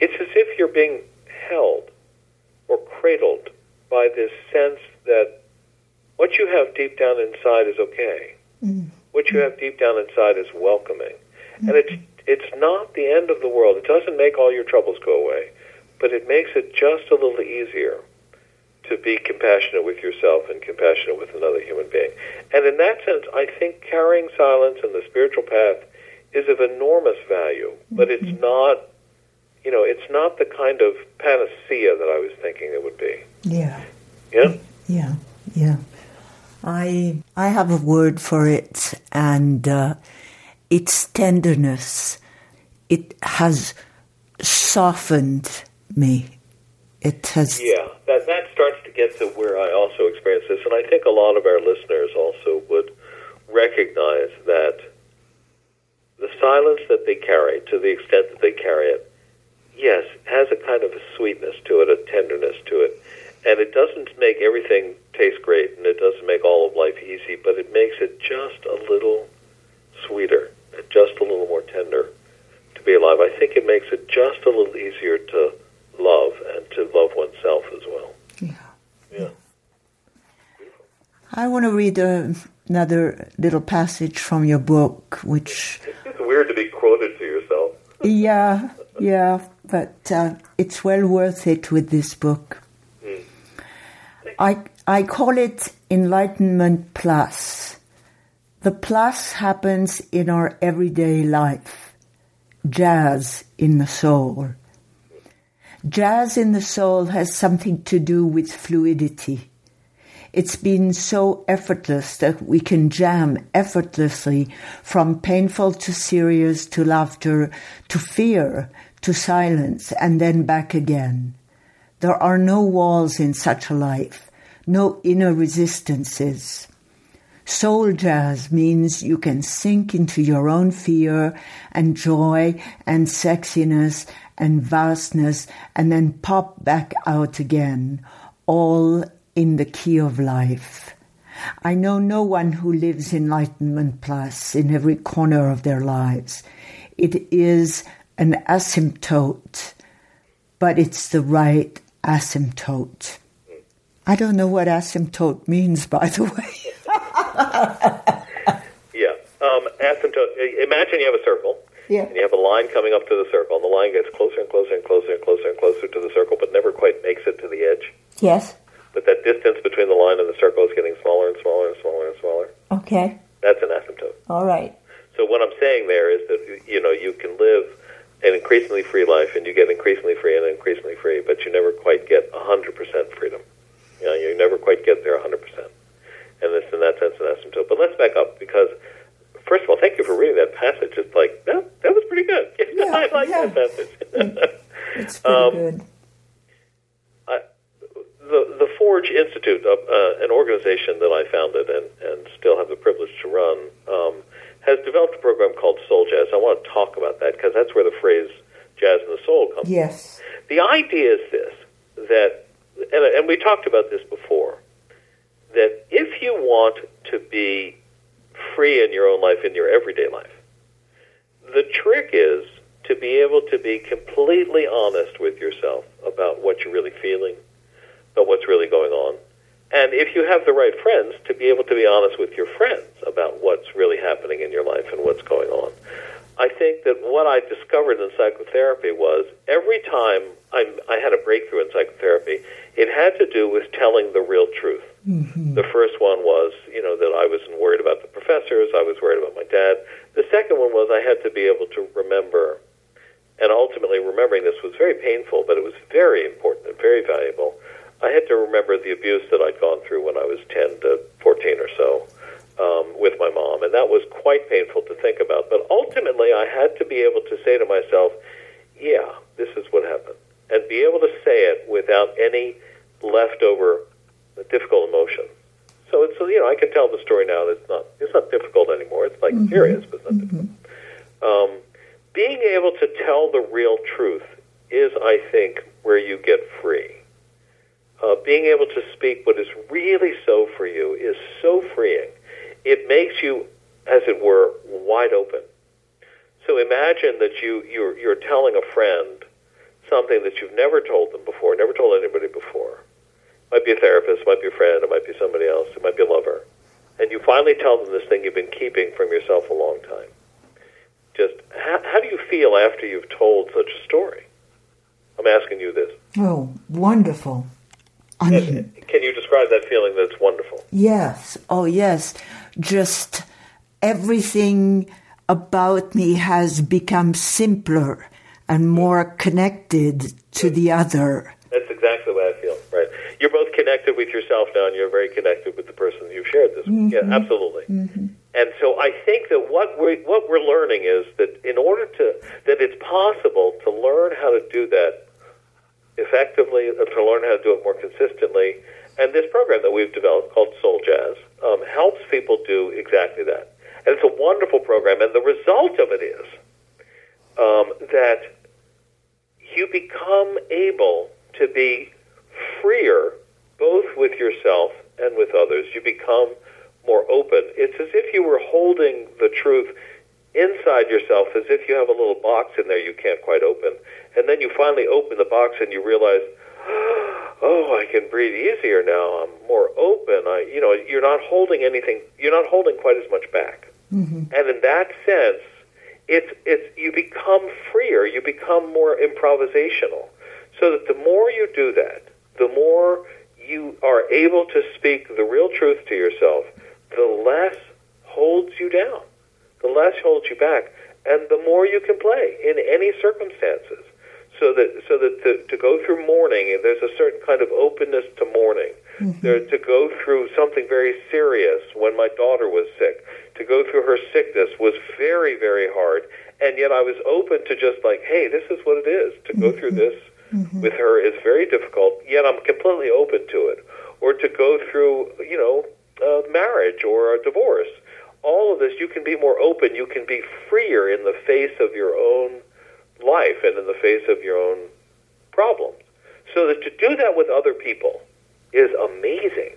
It's as if you're being held or cradled by this sense that what you have deep down inside is okay. Mm. What you have deep down inside is welcoming. Mm. And it's it's not the end of the world. It doesn't make all your troubles go away, but it makes it just a little easier to be compassionate with yourself and compassionate with another human being. And in that sense, I think carrying silence and the spiritual path is of enormous value, but it's mm-hmm. not you know, it's not the kind of panacea that I was thinking it would be. Yeah. Yeah? Yeah. Yeah. I I have a word for it, and uh, it's tenderness. It has softened me. It has. Yeah, that that starts to get to where I also experience this, and I think a lot of our listeners also would recognize that the silence that they carry, to the extent that they carry it, yes, has a kind of a sweetness to it, a tenderness to it and it doesn't make everything taste great, and it doesn't make all of life easy, but it makes it just a little sweeter, just a little more tender to be alive. I think it makes it just a little easier to love and to love oneself as well. Yeah. Yeah. I want to read uh, another little passage from your book, which. It's weird to be quoted to yourself. yeah, yeah, but uh, it's well worth it with this book. I, I call it Enlightenment Plus. The plus happens in our everyday life. Jazz in the soul. Jazz in the soul has something to do with fluidity. It's been so effortless that we can jam effortlessly from painful to serious to laughter to fear to silence and then back again. There are no walls in such a life no inner resistances. Soul jazz means you can sink into your own fear and joy and sexiness and vastness and then pop back out again, all in the key of life. I know no one who lives Enlightenment Plus in every corner of their lives. It is an asymptote, but it's the right asymptote. I don't know what asymptote means, by the way. yeah. Um, asymptote, imagine you have a circle. Yeah. And you have a line coming up to the circle, and the line gets closer and closer and closer and closer and closer to the circle, but never quite makes it to the edge. Yes. But that distance between the line and the circle is getting smaller and smaller and smaller and smaller. Okay. That's an asymptote. All right. So what I'm saying there is that you know you can live an increasingly free life, and you get increasingly free and increasingly free, but you never quite get 100% freedom. You know, you never quite get there 100%. And this, in that sense, an asymptote. But let's back up because, first of all, thank you for reading that passage. It's like that, that was pretty good. Yeah, I like yeah. that passage. It's pretty Um, good. I, the the Forge Institute, uh, uh, an organization that I founded and, and still have the privilege to run, um, has developed a program called Soul Jazz. I want to talk about that because that's where the phrase "jazz and the soul" comes. from. Yes. The idea is this: that, and, and we talked about this before, that if you want to be free in your own life, in your everyday life, the trick is to be able to be completely honest with yourself about what you're really feeling, about what's really going on. And if you have the right friends, to be able to be honest with your friends about what's really happening in your life and what's going on. I think that what I discovered in psychotherapy was every time I, I had a breakthrough in psychotherapy, it had to do with telling the real truth. Mm-hmm. The first one was, you know, that I was worried about the professors, I was worried about my dad. The second one was I had to be able to remember, and ultimately remembering this was very painful, but it was very important and very valuable. I had to remember the abuse that I'd gone through when I was 10 to 14 or so um, with my mom, and that was quite painful to think about. But ultimately, I had to be able to say to myself, yeah, this is what happened, and be able to say it without any leftover difficult emotion. So it's you know I can tell the story now. That it's not it's not difficult anymore. It's like serious, but it's not difficult. Um, being able to tell the real truth is, I think, where you get free. Uh, being able to speak what is really so for you is so freeing. It makes you, as it were, wide open. So imagine that you you're, you're telling a friend something that you've never told them before, never told anybody before. It Might be a therapist, might be a friend, it might be somebody else, it might be a lover. And you finally tell them this thing you've been keeping from yourself a long time. Just how, how do you feel after you've told such a story? I'm asking you this. Oh, wonderful. I mean, can you describe that feeling that's wonderful? yes. Oh, yes. Just everything about me has become simpler and more connected to the other. That's exactly what I feel, right? You're both connected with yourself now, and you're very connected with the person you've shared this with. Yeah, mm-hmm. absolutely. Mm-hmm. And so I think that what we what we're learning is that in order to that it's possible to learn how to do that effectively, uh, to learn how to do it more consistently. And this program that we've developed called Soul Jazz um, helps people do exactly that. And it's a wonderful program. And the result of it is um, that you become able to be freer both with yourself and with others. You become more open. It's as if you were holding the truth inside yourself, as if you have a little box in there you can't quite open. And then you finally open the box and you realize, oh, I can breathe easier now. I'm more open. I, you know, you're not holding anything. You're not holding quite as much back. Mm-hmm. And in that sense, it's it's you become freer. You become more improvisational. So that the more you do that, the more you are able to speak the real truth to yourself, the less holds you down, the less holds you back, and the more you can play in any circumstances. So that so that to, to go through mourning, and there's a certain kind of openness to mourning. Mm-hmm. There, to go through something very serious. When my daughter was sick, to go through her sickness was very very hard, and yet I was open to just like, hey, this is what it is. To go through mm-hmm. this mm-hmm. with her is very difficult, yet I'm completely open to it. Or to go through, you know, uh, marriage or a divorce. All of this, you can be more open. You can be freer in the face of your own life and in the face of your own problems. So that to do that with other people is amazing.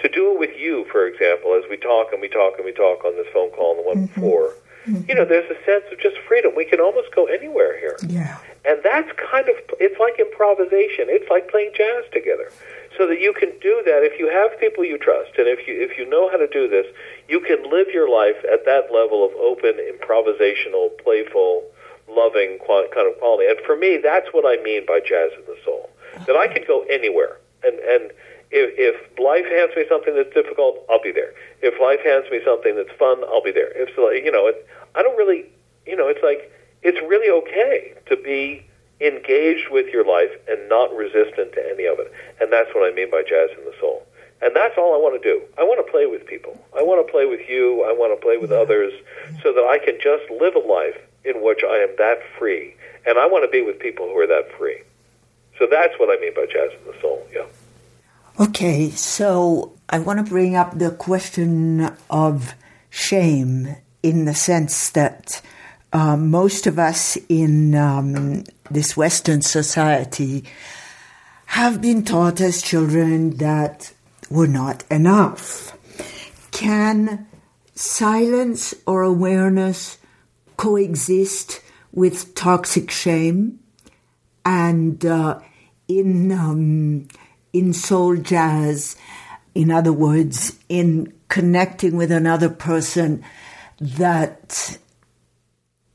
To do it with you, for example, as we talk and we talk and we talk on this phone call and the one mm-hmm. before, mm-hmm. you know, there's a sense of just freedom. We can almost go anywhere here. Yeah. And that's kind of, it's like improvisation. It's like playing jazz together. So that you can do that if you have people you trust and if you, if you know how to do this, you can live your life at that level of open, improvisational, playful, loving kind of quality. And for me, that's what I mean by jazz in the soul. That I can go anywhere. And, and if, if life hands me something that's difficult, I'll be there. If life hands me something that's fun, I'll be there. If, you know, it, I don't really, you know, it's like, it's really okay to be engaged with your life and not resistant to any of it. And that's what I mean by jazz in the soul. And that's all I want to do. I want to play with people. I want to play with you. I want to play with others so that I can just live a life in which I am that free. And I want to be with people who are that free. So that's what I mean by jazz in the soul, yeah. Okay, so I want to bring up the question of shame in the sense that uh, most of us in um, this Western society have been taught as children that we're not enough. Can silence or awareness coexist with toxic shame? And uh, in um, in soul jazz, in other words, in connecting with another person that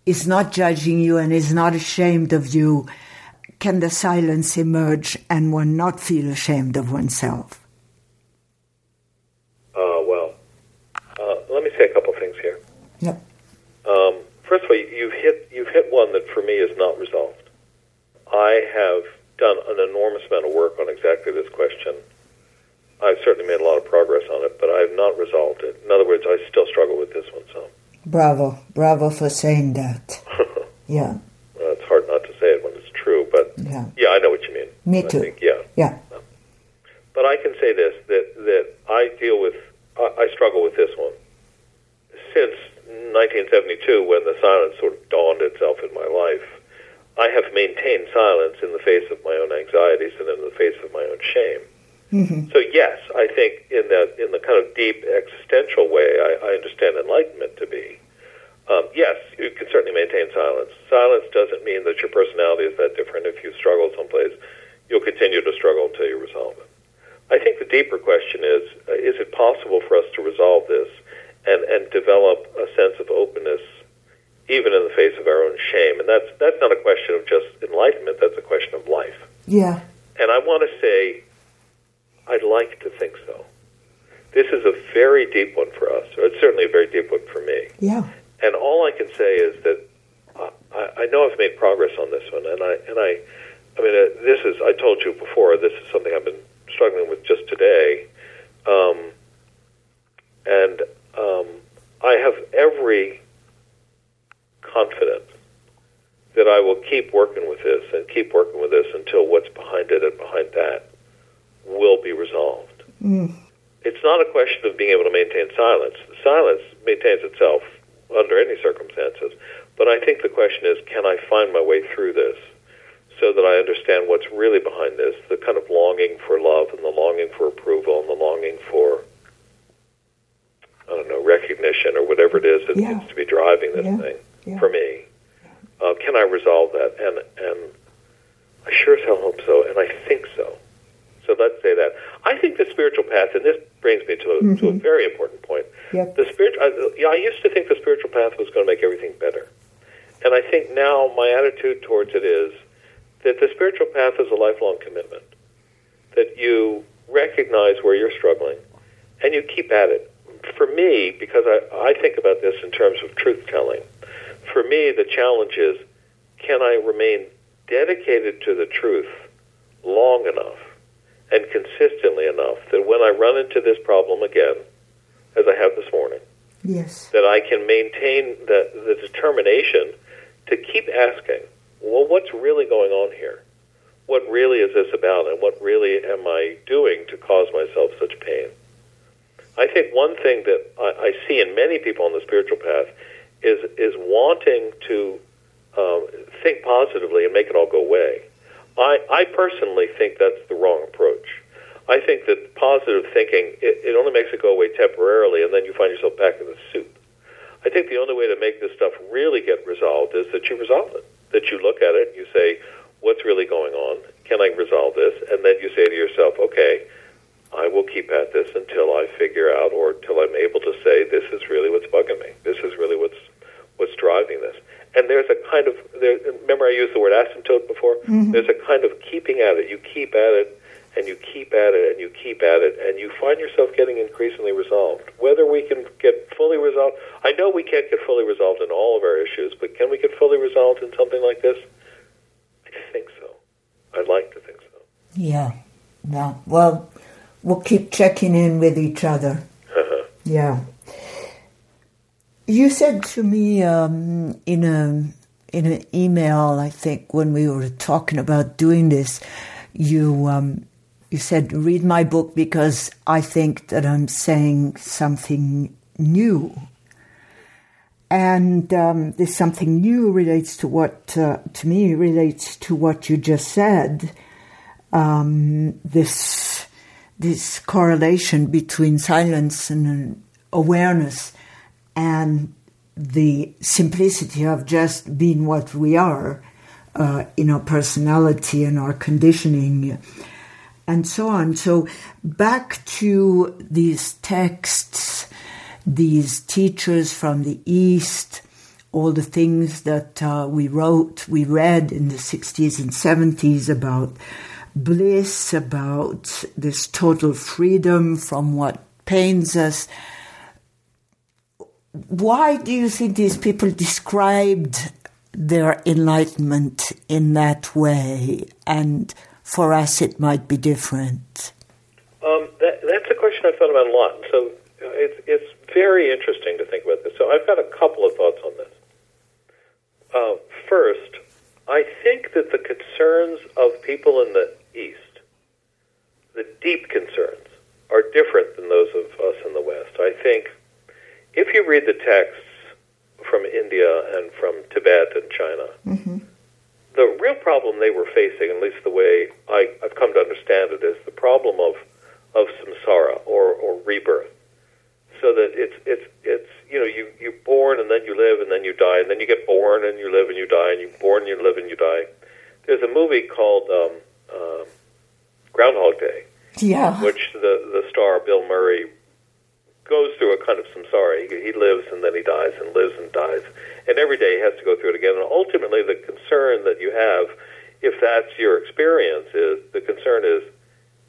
is not judging you and is not ashamed of you, can the silence emerge and one not feel ashamed of oneself? Uh, well, uh, let me say a couple things here. Yep. Um, first of all, you've hit you've hit one that for me is not resolved. I have done an enormous amount of work on exactly this question. I've certainly made a lot of progress on it, but I have not resolved it. In other words, I still struggle with this one some. Bravo, bravo for saying that. yeah. Well, it's hard not to say it when it's true, but yeah, yeah I know what you mean. Me too. Think, yeah. Yeah. Um, but I can say this that that I deal with I, I struggle with this one since 1972 when the silence sort of dawned itself in my life. I have maintained silence in the face of my own anxieties and in the face of my own shame. Mm-hmm. So yes, I think in that in the kind of deep existential way, I, I understand enlightenment to be. Um, yes, you can certainly maintain silence. Silence doesn't mean that your personality is that different. If you struggle someplace, you'll continue to struggle until you resolve it. I think the deeper question is: uh, Is it possible for us to resolve this and and develop a sense of openness even in the face of our own shame. And that's that's not a question of just enlightenment. That's a question of life. Yeah. And I want to say, I'd like to think so. This is a very deep one for us. Or it's certainly a very deep one for me. Yeah. And all I can say is that I, I know I've made progress on this one, and I and I, I mean, uh, this is I told you before. This is something I've been struggling with just today, um, and um, I have every confident that I will keep working with this and keep working with this until what's behind it and behind that will be resolved. Mm. It's not a question of being able to maintain silence. Silence maintains itself under any circumstances. But I think the question is can I find my way through this so that I understand what's really behind this the kind of longing for love and the longing for approval and the longing for, I don't know, recognition or whatever it is that yeah. needs to be driving this yeah. thing yeah. for me. Uh, can I resolve that? And and I sure as hell hope so, and I think so. So let's say that. I think the spiritual path, and this brings me to a, mm-hmm. to a very important point. Yep. The spiritual, I, yeah, I used to think the spiritual path was going to make everything better, and I think now my attitude towards it is that the spiritual path is a lifelong commitment. That you recognize where you're struggling, and you keep at it. For me, because I, I think about this in terms of truth telling for me, the challenge is can I remain dedicated to the truth long enough and consistently enough that when I run into this problem again, as I have this morning, yes, that I can maintain the, the determination to keep asking, well, what's really going on here? What really is this about, and what really am I doing to cause myself such pain? I think one thing that I, I see in many people on the spiritual path is is wanting to um, think positively and make it all go away. I, I personally think that's the wrong approach. I think that positive thinking it, it only makes it go away temporarily, and then you find yourself back in the soup. I think the only way to make this stuff really get resolved is that you resolve it. that you look at it and you say, what's really going on? Can I resolve this? And then you say to yourself, okay, I will keep at this until I figure out or until I'm able to say this is really what's bugging me. This is really what's what's driving this. And there's a kind of there, remember I used the word asymptote before. Mm-hmm. There's a kind of keeping at it. You keep at it and you keep at it and you keep at it and you find yourself getting increasingly resolved. Whether we can get fully resolved, I know we can't get fully resolved in all of our issues, but can we get fully resolved in something like this? I think so. I'd like to think so. Yeah. No. Well, we'll keep checking in with each other. Uh-huh. Yeah. You said to me um, in a in an email, I think, when we were talking about doing this, you um, you said read my book because I think that I'm saying something new. And um, this something new relates to what, uh, to me, relates to what you just said. Um, this this correlation between silence and awareness and the simplicity of just being what we are uh, in our personality and our conditioning and so on. So back to these texts, these teachers from the East, all the things that uh, we wrote, we read in the 60s and 70s about bliss, about this total freedom from what pains us. Why do you think these people described their enlightenment in that way? And for us, it might be different. Um, that, that's a question I've thought about a lot. So uh, it's, it's very interesting to think about this. So I've got a couple of thoughts on this. Uh, first, I think that the concerns of people in the East the deep concerns are different than those of us in the West. I think if you read the texts from India and from Tibet and China, mm-hmm. the real problem they were facing, at least the way I, have come to understand it, is the problem of, of samsara or, or rebirth. So that it's it's it's you know you you're born and then you live and then you die and then you get born and you live and you die and you're born and you live and you die. There's a movie called um, uh, Groundhog Day, yeah. which the the star Bill Murray goes through a kind of samsara. He, he lives and then he dies and lives and dies, and every day he has to go through it again. And ultimately, the concern that you have, if that's your experience, is the concern is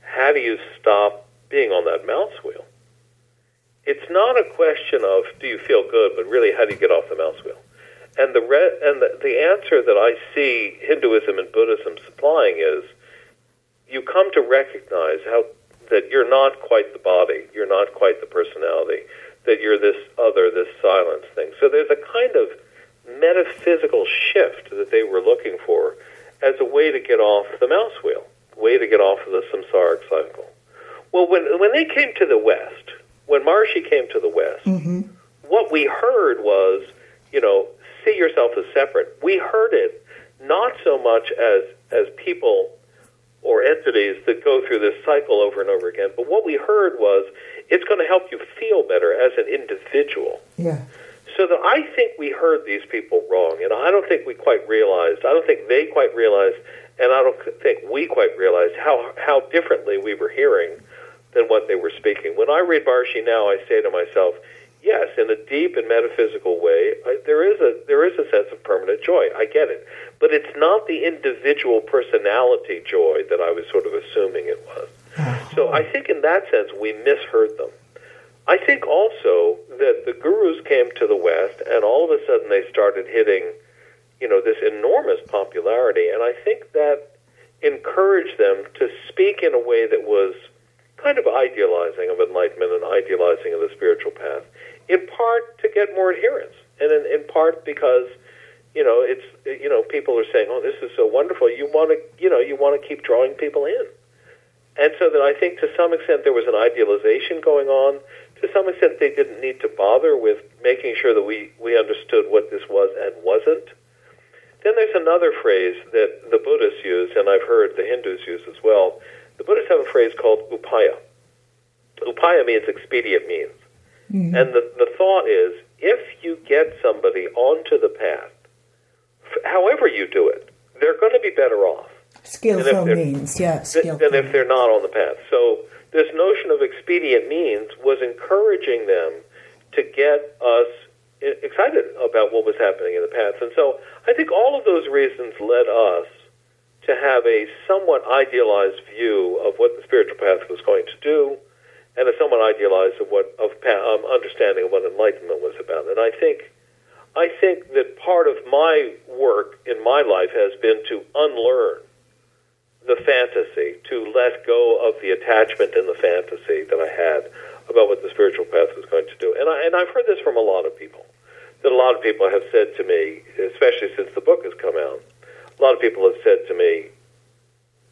how do you stop being on that mouse wheel? It's not a question of do you feel good, but really how do you get off the mouse wheel? And the re- and the, the answer that I see Hinduism and Buddhism supplying is you come to recognize how that you're not quite the body, you're not quite the personality, that you're this other, this silence thing. So there's a kind of metaphysical shift that they were looking for as a way to get off the mouse wheel, way to get off of the samsaric cycle. Well, when when they came to the West, when Maharishi came to the West, mm-hmm. what we heard was, you know, see yourself as separate. We heard it not so much as as people or entities that go through this cycle over and over again. But what we heard was it's going to help you feel better as an individual. Yeah. So that I think we heard these people wrong, and I don't think we quite realized. I don't think they quite realized, and I don't think we quite realized how how differently we were hearing than what they were speaking. When I read Maharishi now, I say to myself, yes, in a deep and metaphysical way, I, there is a there is a sense of permanent joy. I get it, but it's not the individual personality joy that I was sort of assuming it was. Uh-huh. So I think in that sense we misheard them. I think also that the gurus came to the West, and all of a sudden they started hitting, you know, this enormous popularity, and I think that encouraged them to speak in a way that was kind of idealizing of enlightenment and idealizing of the spiritual path in part to get more adherence, and in, in part because you know it's you know people are saying, "Oh, this is so wonderful." You want to you know you want to keep drawing people in, and so that I think to some extent there was an idealization going on. To some extent, they didn't need to bother with making sure that we we understood what this was and wasn't. Then there's another phrase that the Buddhists use, and I've heard the Hindus use as well. The Buddhists have a phrase called upaya. Upaya means expedient means. Mm-hmm. And the, the thought is if you get somebody onto the path however you do it, they're going to be better off. Skillful means, yeah. Skillful. Than if they're not on the path. So this notion of expedient means was encouraging them to get us excited about what was happening in the past. And so I think all of those reasons led us to have a somewhat idealized view of what the spiritual path was going to do and a somewhat idealized of what of um, understanding of what enlightenment was about. And I think I think that part of my work in my life has been to unlearn the fantasy, to let go of the attachment and the fantasy that I had about what the spiritual path was going to do. And I and I've heard this from a lot of people. That a lot of people have said to me, especially since the book has come out, a lot of people have said to me,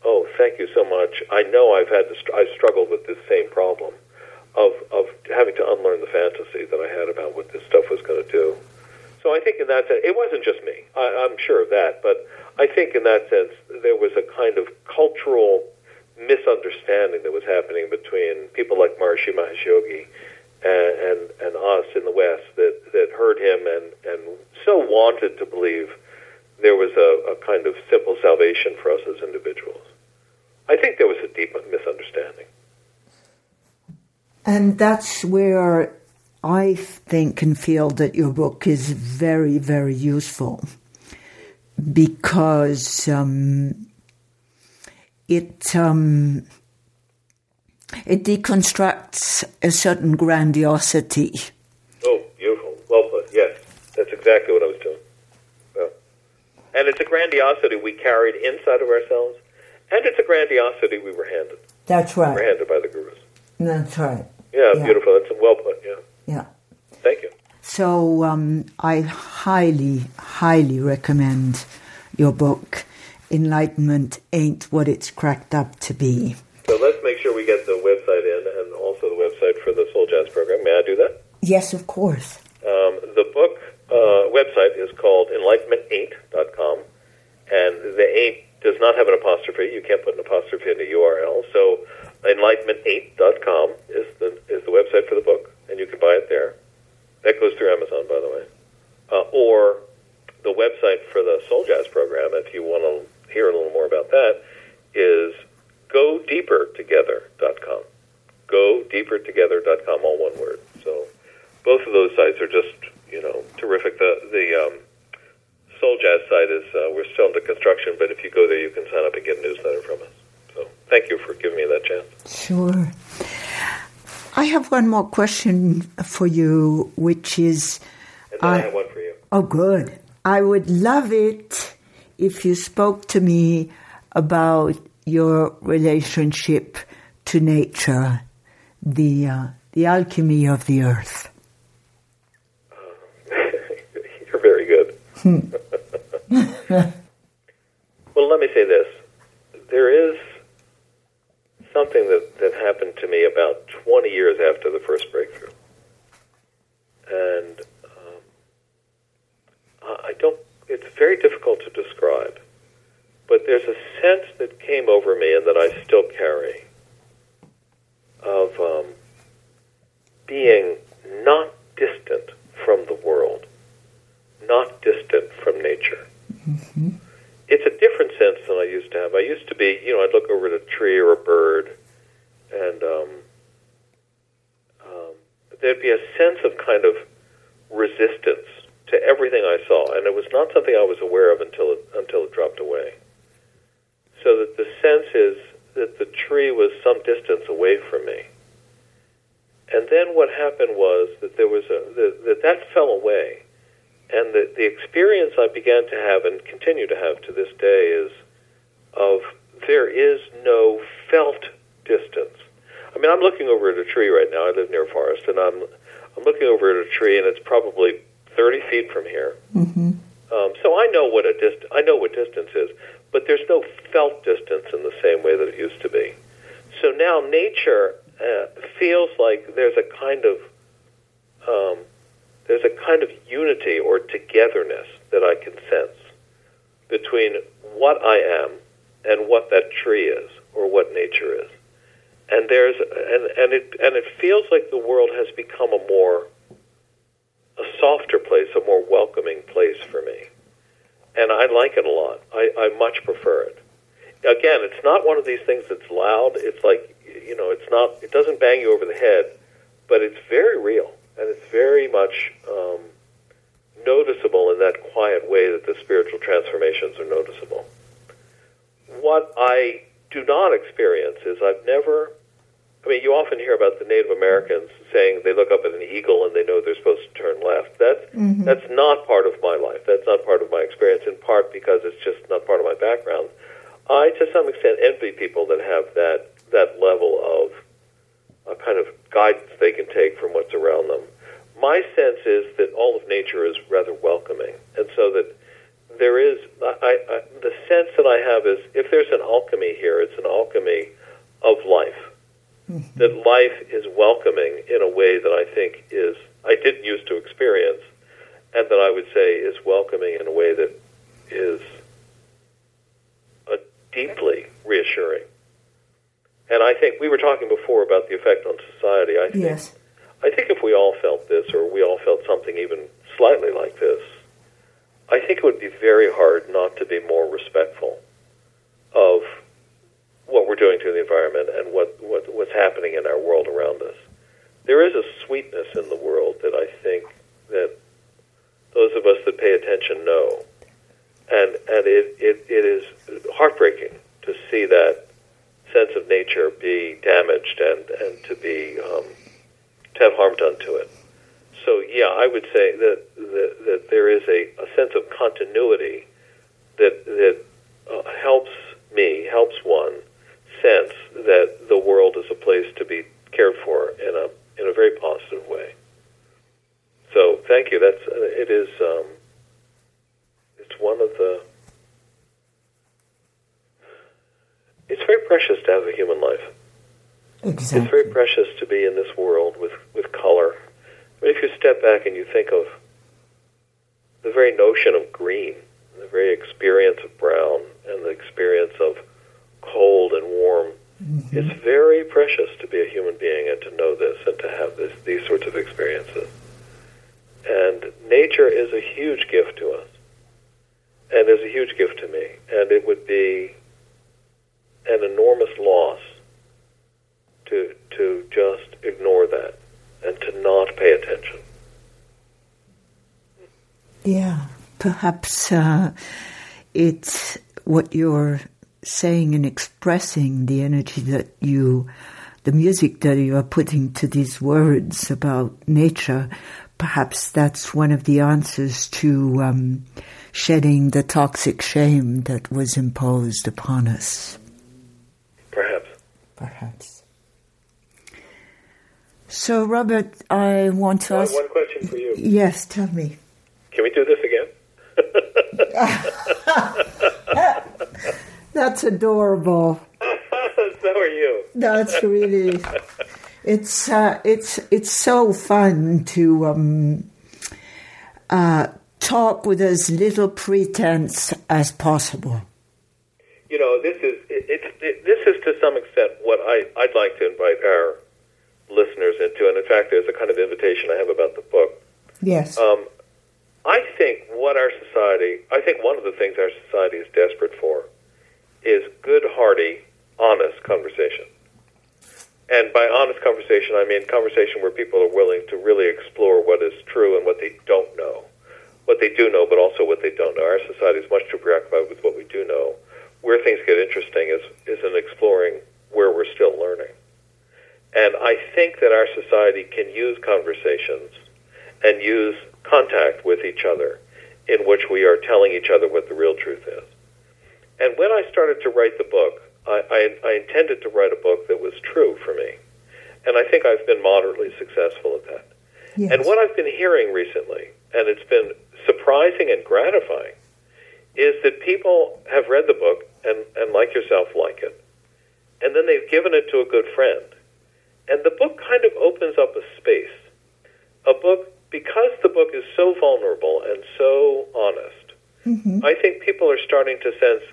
"Oh, thank you so much. I know I've had to, I've struggled with this same problem of of having to unlearn the fantasy that I had about what this stuff was going to do." So I think in that sense, it wasn't just me. I, I'm sure of that, but I think in that sense there was a kind of cultural misunderstanding that was happening between people like Maharishi Mahesh and, and, and us in the West that, that heard him and, and so wanted to believe there was a, a kind of simple salvation for us as individuals. I think there was a deep misunderstanding. And that's where I think and feel that your book is very, very useful because um, it um, it deconstructs a certain grandiosity. Oh, beautiful. Well put. Yes, that's exactly what I was. And it's a grandiosity we carried inside of ourselves, and it's a grandiosity we were handed. That's right. We were handed by the gurus. That's right. Yeah, yeah. beautiful. That's a well put. Yeah. Yeah. Thank you. So um, I highly, highly recommend your book. Enlightenment ain't what it's cracked up to be. So let's make sure we get the website in and also the website for the Soul Jazz program. May I do that? Yes, of course. Um, the book uh, website is called enlightenmentaint.com, and the 8 does not have an apostrophe. You can't put an apostrophe in the URL. So enlightenmentaint.com is the is the website for the book, and you can buy it there. That goes through Amazon, by the way. Uh, or the website for the Soul Jazz program, if you want to hear a little more about that, is godeepertogether.com. Godeepertogether.com, all one word. So both of those sites are just you know, terrific. The the um, Soul Jazz site is uh, we're still under construction, but if you go there, you can sign up and get a newsletter from us. So thank you for giving me that chance. Sure. I have one more question for you, which is. And then I, I have one for you. Oh, good. I would love it if you spoke to me about your relationship to nature, the uh, the alchemy of the earth. well, let me say this. There is something that, that happened to me about 20 years after the first breakthrough. And um, I don't, it's very difficult to describe. But there's a sense that came over me and that I still carry of um, being not distant from the world not distant from nature. Mm-hmm. It's a different sense than I used to have. I used to be, you know, I'd look over at a tree or a bird, and um, um, there'd be a sense of kind of resistance to everything I saw, and it was not something I was aware of until it, until it dropped away. So that the sense is that the tree was some distance away from me. And then what happened was that there was a that that, that fell away, and the, the experience I began to have and continue to have to this day is of there is no felt distance. I mean, I'm looking over at a tree right now. I live near a forest, and I'm I'm looking over at a tree, and it's probably 30 feet from here. Mm-hmm. Um, so I know what a dist- I know what distance is, but there's no felt distance in the same way that it used to be. So now nature uh, feels like there's a kind of um, there's a kind of unity or togetherness that I can sense between what I am and what that tree is or what nature is. And there's and, and it and it feels like the world has become a more a softer place, a more welcoming place for me. and I like it a lot. I, I much prefer it. Again, it's not one of these things that's loud. It's like you know, it's not. It doesn't bang you over the head, but it's very real, and it's very much um, noticeable in that quiet way that the spiritual transformations are noticeable. What I do not experience is I've never. I mean, you often hear about the Native Americans saying they look up at an eagle and they know they're supposed to turn left. That's mm-hmm. that's not part of my life. That's not part of my experience. In part because it's just not part of my background. I, to some extent, envy people that have that that level of a kind of guidance they can take from what's around them. My sense is that all of nature is rather welcoming, and so that there is I, I, the sense that I have is if there's an alchemy here, it's an alchemy of life. Mm-hmm. That life is welcoming in a way that I think is I didn't used to experience, and that I would say is welcoming in a way that is a deeply reassuring. And I think we were talking before about the effect on society. I think, yes. I think if we all felt this, or we all felt something even slightly like this, I think it would be very hard not to be more respectful of what we're doing to the environment and what, what what's happening in our world around us. There is a sweetness in the world that I think that those of us that pay attention know, and and it, it, it is heartbreaking to see that sense of nature be damaged and, and to be um, to have harm done to it. So yeah, I would say that that, that there is a, a sense of continuity that that uh, helps me, helps one sense that the world is a place to be cared for in a in a very positive way. So thank you. That's it is. Um, it's one of the it's very precious to have a human life. Exactly. It's very precious to be in this world with, with color. Mean, if you step back and you think of the very notion of green, the very experience of brown, and the experience of cold and warm, mm-hmm. it's very precious to be a human being and to know this and to have this, these sorts of experiences. And nature is a huge gift to us, and is a huge gift to me. And it would be an enormous loss to to just ignore that and to not pay attention. Yeah, perhaps uh, it's what you're saying and expressing the energy that you, the music that you are putting to these words about nature. Perhaps that's one of the answers to um, shedding the toxic shame that was imposed upon us. Perhaps. Perhaps. So, Robert, I want to ask. One question for you. Yes, tell me. Can we do this again? That's adorable. so are you. That's really. It's uh, it's it's so fun to um, uh, talk with as little pretense as possible you know, this is it, it, it, this is to some extent what I, I'd like to invite our listeners into. And in fact, there's a kind of invitation I have about the book. Yes. Um, I think what our society, I think one of the things our society is desperate for is good, hearty, honest conversation. And by honest conversation, I mean conversation where people are willing to really explore what is true and what they don't know. What they do know, but also what they don't know. Our society is much too preoccupied with what we do know where things get interesting is is in exploring where we're still learning. And I think that our society can use conversations and use contact with each other in which we are telling each other what the real truth is. And when I started to write the book, I, I, I intended to write a book that was true for me. And I think I've been moderately successful at that. Yes. And what I've been hearing recently, and it's been surprising and gratifying, is that people have read the book and, and like yourself like it, and then they've given it to a good friend. And the book kind of opens up a space. A book, because the book is so vulnerable and so honest, mm-hmm. I think people are starting to sense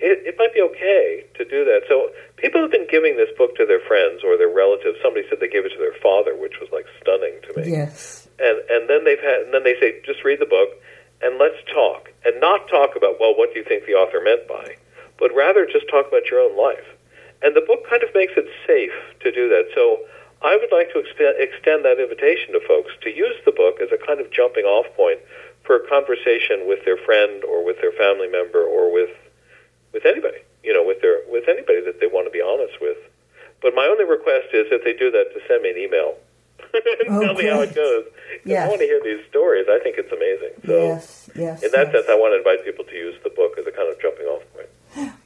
it, it might be okay to do that. So people have been giving this book to their friends or their relatives. Somebody said they gave it to their father, which was like stunning to me. Yes. And and then they've had and then they say just read the book and let's talk. And not talk about, well, what do you think the author meant by, but rather just talk about your own life. And the book kind of makes it safe to do that. So I would like to extend that invitation to folks to use the book as a kind of jumping off point for a conversation with their friend or with their family member or with with anybody, you know, with their with anybody that they want to be honest with. But my only request is if they do that to send me an email and okay. tell me how it goes. Yes. I want to hear these stories. I think it's amazing. So yes, yes, in that yes. sense, I want to invite people to use the book as a kind of jumping off point.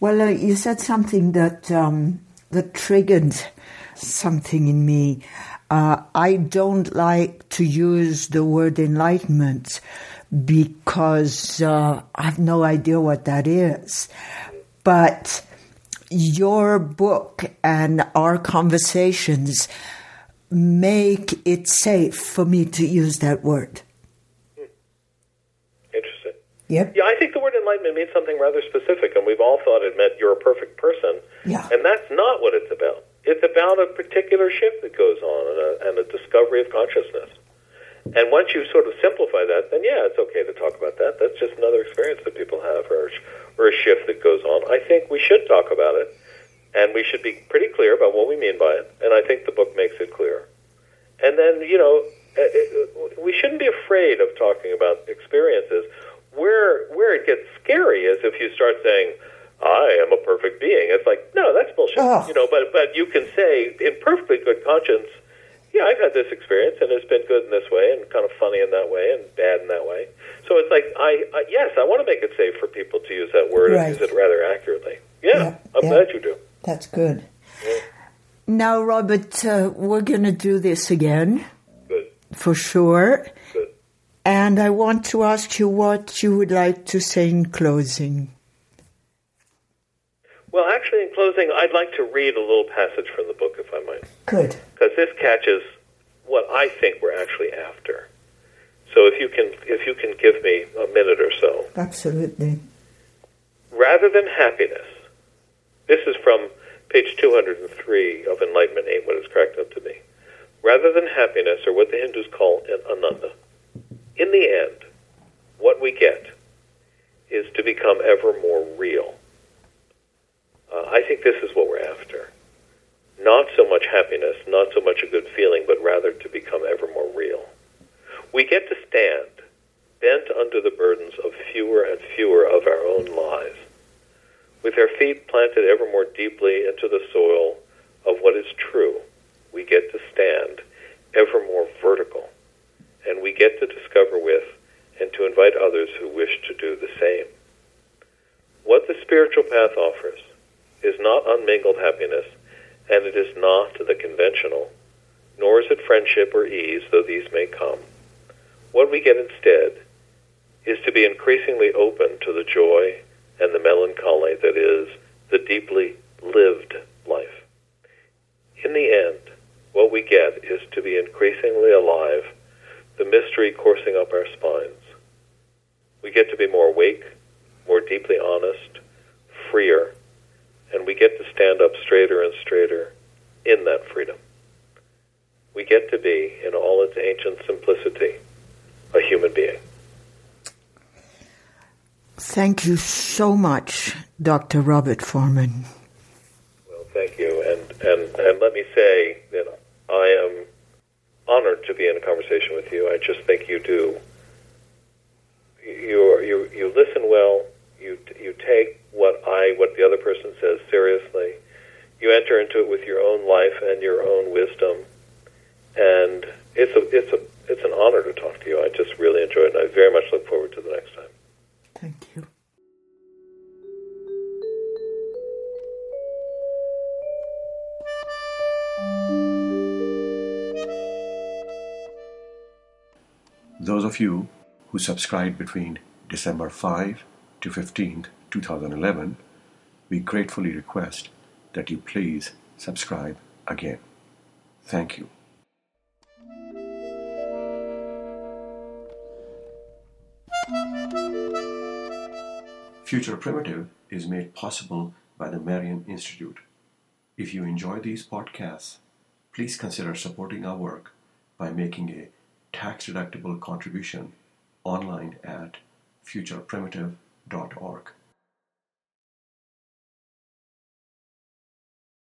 Well, uh, you said something that um, that triggered something in me. Uh, I don't like to use the word enlightenment because uh, I have no idea what that is. But your book and our conversations make it safe for me to use that word. Hmm. Interesting. Yep. Yeah, I think enlightenment means something rather specific, and we've all thought it meant you're a perfect person. Yeah. And that's not what it's about. It's about a particular shift that goes on and a, and a discovery of consciousness. And once you sort of simplify that, then yeah, it's okay to talk about that. That's just another experience that people have or, or a shift that goes on. I think we should talk about it, and we should be pretty clear about what we mean by it. And I think the book makes it clear. And then, you know, eh, eh, we shouldn't be afraid of talking about experiences. Where where it gets scary is if you start saying, I am a perfect being. It's like, no, that's bullshit. Oh. You know, but but you can say in perfectly good conscience, yeah, I've had this experience and it's been good in this way and kind of funny in that way and bad in that way. So it's like, I, I yes, I want to make it safe for people to use that word right. and use it rather accurately. Yeah, yeah I'm yeah. glad you do. That's good. Yeah. Now, Robert, uh, we're going to do this again. Good. For sure. And I want to ask you what you would like to say in closing. Well, actually, in closing, I'd like to read a little passage from the book, if I might. Good. Because this catches what I think we're actually after. So if you can, if you can give me a minute or so. Absolutely. Rather than happiness, this is from page 203 of Enlightenment Ain't What It's Cracked Up to Be. Rather than happiness, or what the Hindus call an ananda, in the end, what we get is to become ever more real. Uh, I think this is what we're after. Not so much happiness, not so much a good feeling, but rather to become ever more real. We get to stand bent under the burdens of fewer and fewer of our own lives with our feet planted ever more deeply into the soil of what is true, we get to stand ever more vertical, and we get to discover with and to invite others who wish to do the same. What the spiritual path offers is not unmingled happiness, and it is not the conventional, nor is it friendship or ease, though these may come. What we get instead is to be increasingly open to the joy and the melancholy that is the deeply lived life. In the end, what we get is to be increasingly alive, the mystery coursing up our spines. We get to be more awake, more deeply honest, freer, and we get to stand up straighter and straighter in that freedom. We get to be, in all its ancient simplicity, a human being. Thank you so much, Dr. Robert Forman. Well, thank you. And, and, and let me say that I am honored to be in a conversation with you. I just think you do. You, you, you listen well. You, you take what I, what the other person says seriously. You enter into it with your own life and your own wisdom. And it's a, it's a, it's an honor to talk to you. I just really enjoyed it. And I very much look forward to the next time. Thank you. Those of you who subscribed between December 5 to 15, 2011, we gratefully request that you please subscribe again. Thank you. Future Primitive is made possible by the Marian Institute. If you enjoy these podcasts, please consider supporting our work by making a tax deductible contribution online at futureprimitive.org.